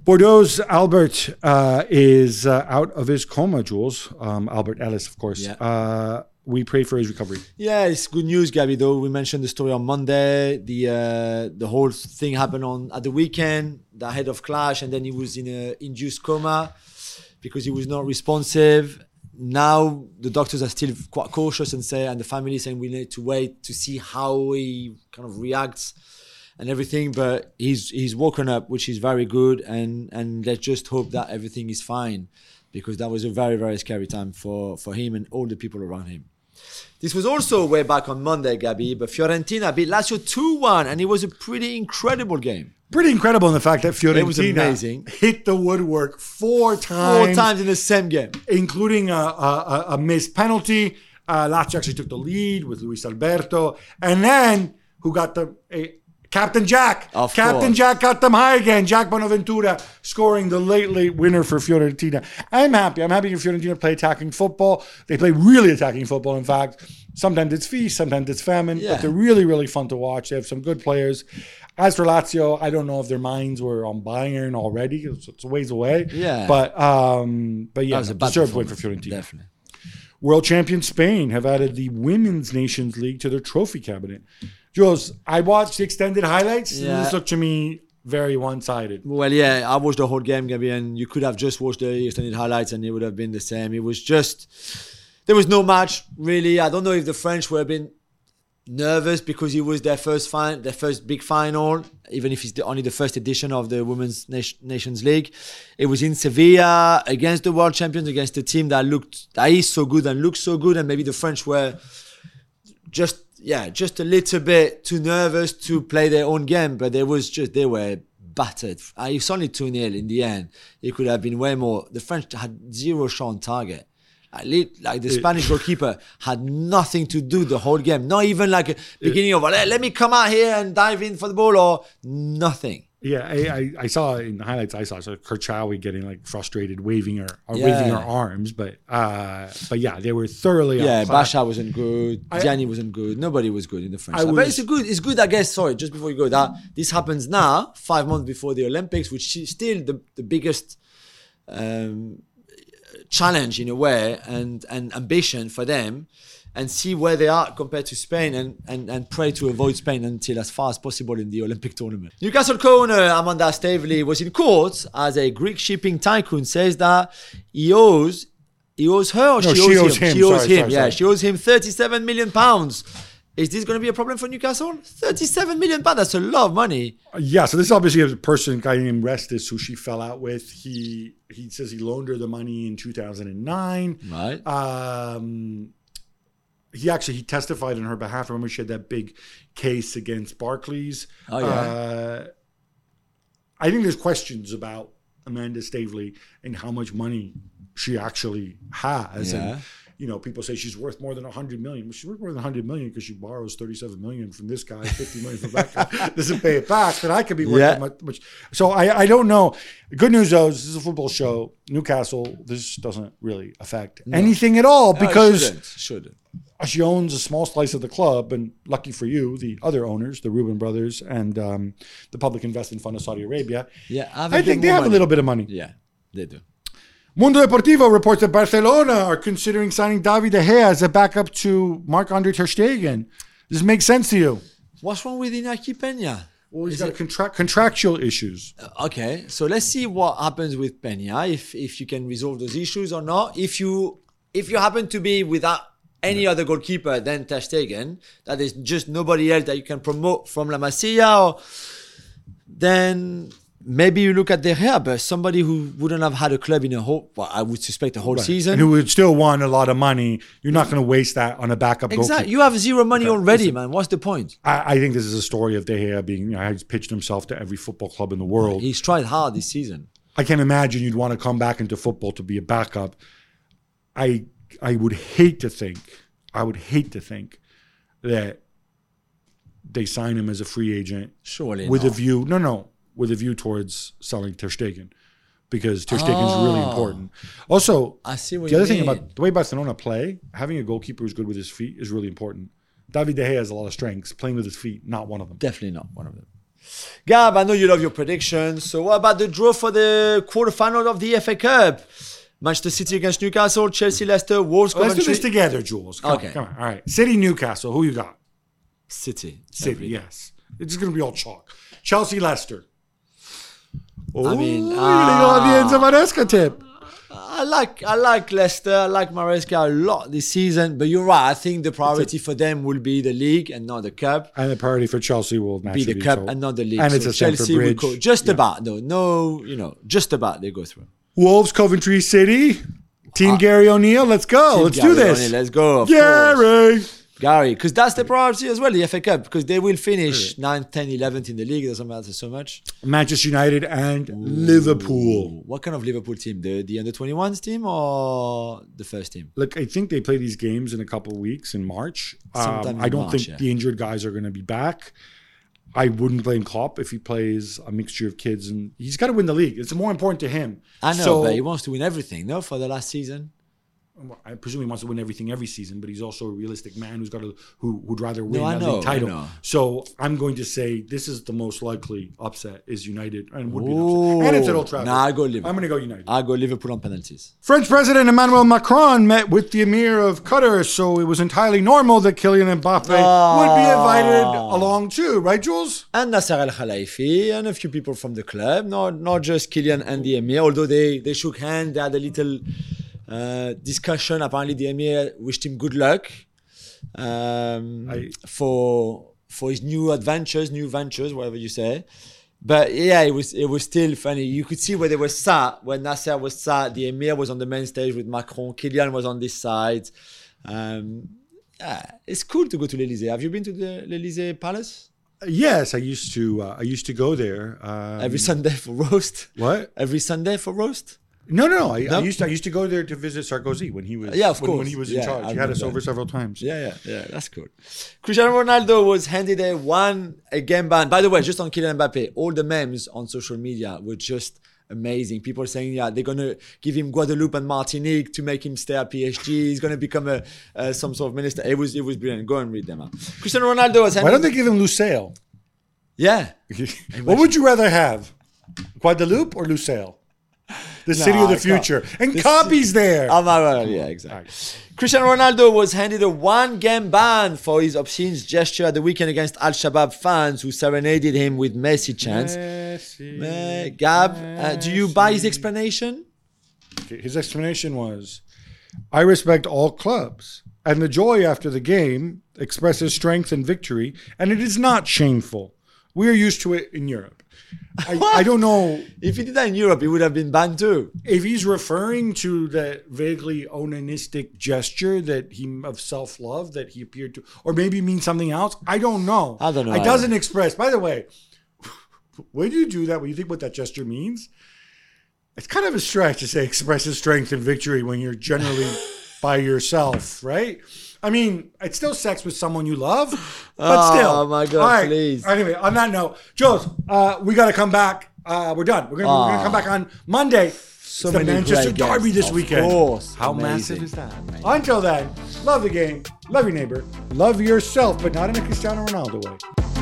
Bordeaux's Alberth uh, is uh, out of his coma, Jules. Um, Alberth Elis, of course. Yeah. Uh, we pray for his recovery. Yeah, it's good news, Gabby. Though we mentioned the story on Monday, the uh, the whole thing happened on at the weekend, the head of clash, and then he was in a induced coma because he was not responsive. Now the doctors are still quite cautious and say, and the family saying we need to wait to see how he kind of reacts and everything. But he's he's woken up, which is very good, and and let's just hope that everything is fine because that was a very very scary time for for him and all the people around him. This was also way back on Monday, Gabi, but Fiorentina beat Lazio 2 1, and it was a pretty incredible game. Pretty incredible in the fact that Fiorentina was amazing. hit the woodwork four times, Four times in the same game. including a, a, a- a missed penalty, Uh, Lazio actually took the lead with Luis Alberto, and then who got the eh, Captain Jack? Of Captain course. Jack got them high again. Jack Bonaventura scoring the late, late winner for Fiorentina. I'm happy. I'm happy Fiorentina play attacking football. They play really attacking football. In fact, sometimes it's feast, sometimes it's famine, Yeah. but they're really, really fun to watch. They have some good players. As for Lazio, I don't know if their minds were on Bayern already. It's, it's a ways away. Yeah. But um, but yeah, That was a deserved win for Fiorentina. Definitely. World champion Spain have added the Women's Nations League to their trophy cabinet. Jules, I watched the extended highlights. Yeah. This looked to me very one-sided. Well, yeah, I watched the whole game, Gabby, and you could have just watched the extended highlights and it would have been the same. It was just, there was no match, really. I don't know if the French were a bit nervous because it was their first fin- their first big final, even if it's the, only the first edition of the Women's Nation- Nations League. It was in Sevilla against the world champions, against a team that looked, that is so good and looks so good, and maybe the French were just yeah, just a little bit too nervous to play their own game, but there was just they were battered. Uh, It's only 2 0 in the end. It could have been way more. The French had zero shot on target. Like, li- like the Spanish goalkeeper had nothing to do the whole game. Not even like a beginning of let, let me come out here and dive in for the ball or nothing. Yeah, I, I, I saw in the highlights. I saw so Karchaoui getting like frustrated, waving her, or Yeah. waving her arms. But uh, but yeah, they were thoroughly Yeah. Bacha wasn't good. Gianni wasn't good. Nobody was good in the French. I side. but was- it's good. It's good, I guess. Sorry, just before you go, that this happens now, five months before the Olympics, which is still the the biggest um, challenge in a way and and ambition for them. And see where they are compared to Spain, and, and, and pray to avoid Spain until as far as possible in the Olympic tournament. Newcastle co-owner Amanda Staveley was in court as a Greek shipping tycoon says that he owes he owes her or No, she, she owes owes him. him. She owes Sorry, him. sorry, yeah, sorry. she owes him 37 million pounds. Is this going to be a problem for Newcastle? 37 million pounds. That's a lot of money. Yeah, so this is obviously a person, guy named Restis, who she fell out with. He he says he loaned her the money in 2009. Right. Um, he actually he testified on her behalf. Remember, she had that big case against Barclays. Oh, yeah. Uh, I think there's questions about Amanda Staveley and how much money she actually has. Yeah. And you know, people say she's worth more than 100 million. Well, she's worth more than 100 million because she borrows 37 million from this guy, 50 million from that guy, doesn't pay it back. But I could be worth Yeah. that much, much. So I, I don't know. Good news though, is this is a football show. Newcastle, this doesn't really affect anything at all No, because shouldn't. shouldn't. she owns a small slice of the club, and lucky for you, the other owners, the Reuben brothers and um, the Public Investment Fund of Saudi Arabia, Yeah, I think they have a little bit of money. Yeah, they do. Mundo Deportivo reports that Barcelona are considering signing David De Gea as a backup to Marc-Andre Ter Stegen. Does this make sense to you? What's wrong with Inaki Pena? Well, he's got contract contractual issues. Uh, okay, so let's see what happens with Pena. If if you can resolve those issues or not. If you if you happen to be without any other goalkeeper than Ter Stegen, that is just nobody else that you can promote from La Masia, or then maybe you look at De Gea, but somebody who wouldn't have had a club in a whole, well, I would suspect a whole season. And who would still want a lot of money. You're not going to waste that on a backup exactly. goalkeeper. You have zero money already, man. What's the point? I, I think this is a story of De Gea being, you know, he's pitched himself to every football club in the world. He's tried hard this season. I can't imagine you'd want to come back into football to be a backup. I I would hate to think, I would hate to think that they sign him as a free agent Surely with a view, no, no, with a view towards selling Ter Stegen because Ter Stegen's really Oh. important. Also, I see what the other thing about the way Barcelona play, having a goalkeeper who's good with his feet is really important. David De Gea has a lot of strengths. Playing with his feet, not one of them. Definitely not one of them. Gab, I know you love your predictions. So what about the draw for the quarterfinal of the FA Cup? Manchester City against Newcastle, Chelsea, Leicester, Wolves, oh, Let's do this together, Jules. Come Okay. on, come on. All right. City, Newcastle. Who you got? City. City, yes. It's just going to be all chalk. Chelsea, Leicester. Oh, mean, you're going to go on the ah. Enzo Maresca tip. I like I like Leicester. I like Maresca a lot this season. But you're right. I think the priority for them will be the league and not the cup. And the priority for Chelsea will Be the cup so- and not the league. And it's a Chelsea will Bridge. go just Yeah. about though. No, you know, just about they go through. Wolves, Coventry City. Team ah. Gary O'Neill. Let's go. Let's do this. O'Neill, Let's go. of course. Gary. Because that's the priority as well, the FA Cup, because they will finish 9th, 10th, 11th in the league. It doesn't matter so much. Manchester United and Liverpool. What kind of Liverpool team? The the under 21s team or the first team? Look, I think they play these games in a couple of weeks in March. Um, in I don't March, think yeah. the injured guys are going to be back. I wouldn't blame Klopp if he plays a mixture of kids, and he's got to win the league. It's more important to him. I know, So- but he wants to win everything, no, for the last season. I presume he wants to win everything every season, but he's also a realistic man who's got to who would rather win No, I a know, league I title. know. So I'm going to say this is the most likely upset is United and would be an Ooh. upset. And it's at Old Trafford. Nah, I go Liverpool. I'm going to go United. I go Liverpool on penalties. French President Emmanuel Macron met with the Emir of Qatar, so it was entirely normal that Kylian Mbappe would be ah. invited along too, right, Jules? And Nasser Al Khelaifi and a few people from the club, not not just Kylian and the Emir, although they, they shook hands, they had a little uh, discussion. Apparently, the Emir wished him good luck um, I- for for his new adventures, new ventures, whatever you say. But yeah, it was it was still funny. You could see where they were sat, where Nasser was sat. The Emir was on the main stage with Macron. Kylian was on this side. Um, yeah, it's cool to go to l'Elysée. Have you been to the l'Elysée Palace? Yes, I used to. Uh, I used to go there um, Every Sunday for roast. What? Every Sunday for roast. No, no, no. I, I used to. I used to go there to visit Sarkozy when he was. Yeah, of when, when he was Yeah, in charge. I He had us over several times. Yeah, yeah, yeah. That's cool. Cristiano Ronaldo was handed a one a game ban. By the way, just on Kylian Mbappe, all the memes on social media were just amazing. People saying, yeah, they're gonna give him Guadeloupe and Martinique to make him stay at PSG. He's gonna become a uh, some sort of minister. It was it was brilliant. Go and read them out. Cristiano Ronaldo was handed. Why don't they give him Lusail? Yeah. what would you rather have, Guadeloupe or Lusail? The city of the can't. future, and The copies there. Oh yeah, exactly. Cristiano Ronaldo was handed a one game ban for his obscene gesture at the weekend against Al Shabaab fans who serenaded him with Messi chants. Uh, Gab, uh, do you buy his explanation? His explanation was, "I respect all clubs, and the joy after the game expresses strength and victory, and it is not shameful. We are used to it in Europe." I, I don't know If he did that in Europe, he would have been banned too. if he's referring to that vaguely onanistic gesture that he of self love that he appeared to, or maybe means something else. I don't know. I don't know It either. doesn't express. By the way, when you do that, when you think what that gesture means, it's kind of a stretch to say expresses strength and victory when you're generally by yourself, right? I mean, it's still sex with someone you love, but still. Oh, my God, All right. please. Anyway, on that note, Jules, uh, we got to come back. Uh, we're done. We're gonna, we're gonna come back on Monday. So it's the Manchester great games. Derby this Of weekend. course. How Amazing. massive is that? Amazing. Until then, love the game, love your neighbor, love yourself, but not in a Cristiano Ronaldo way.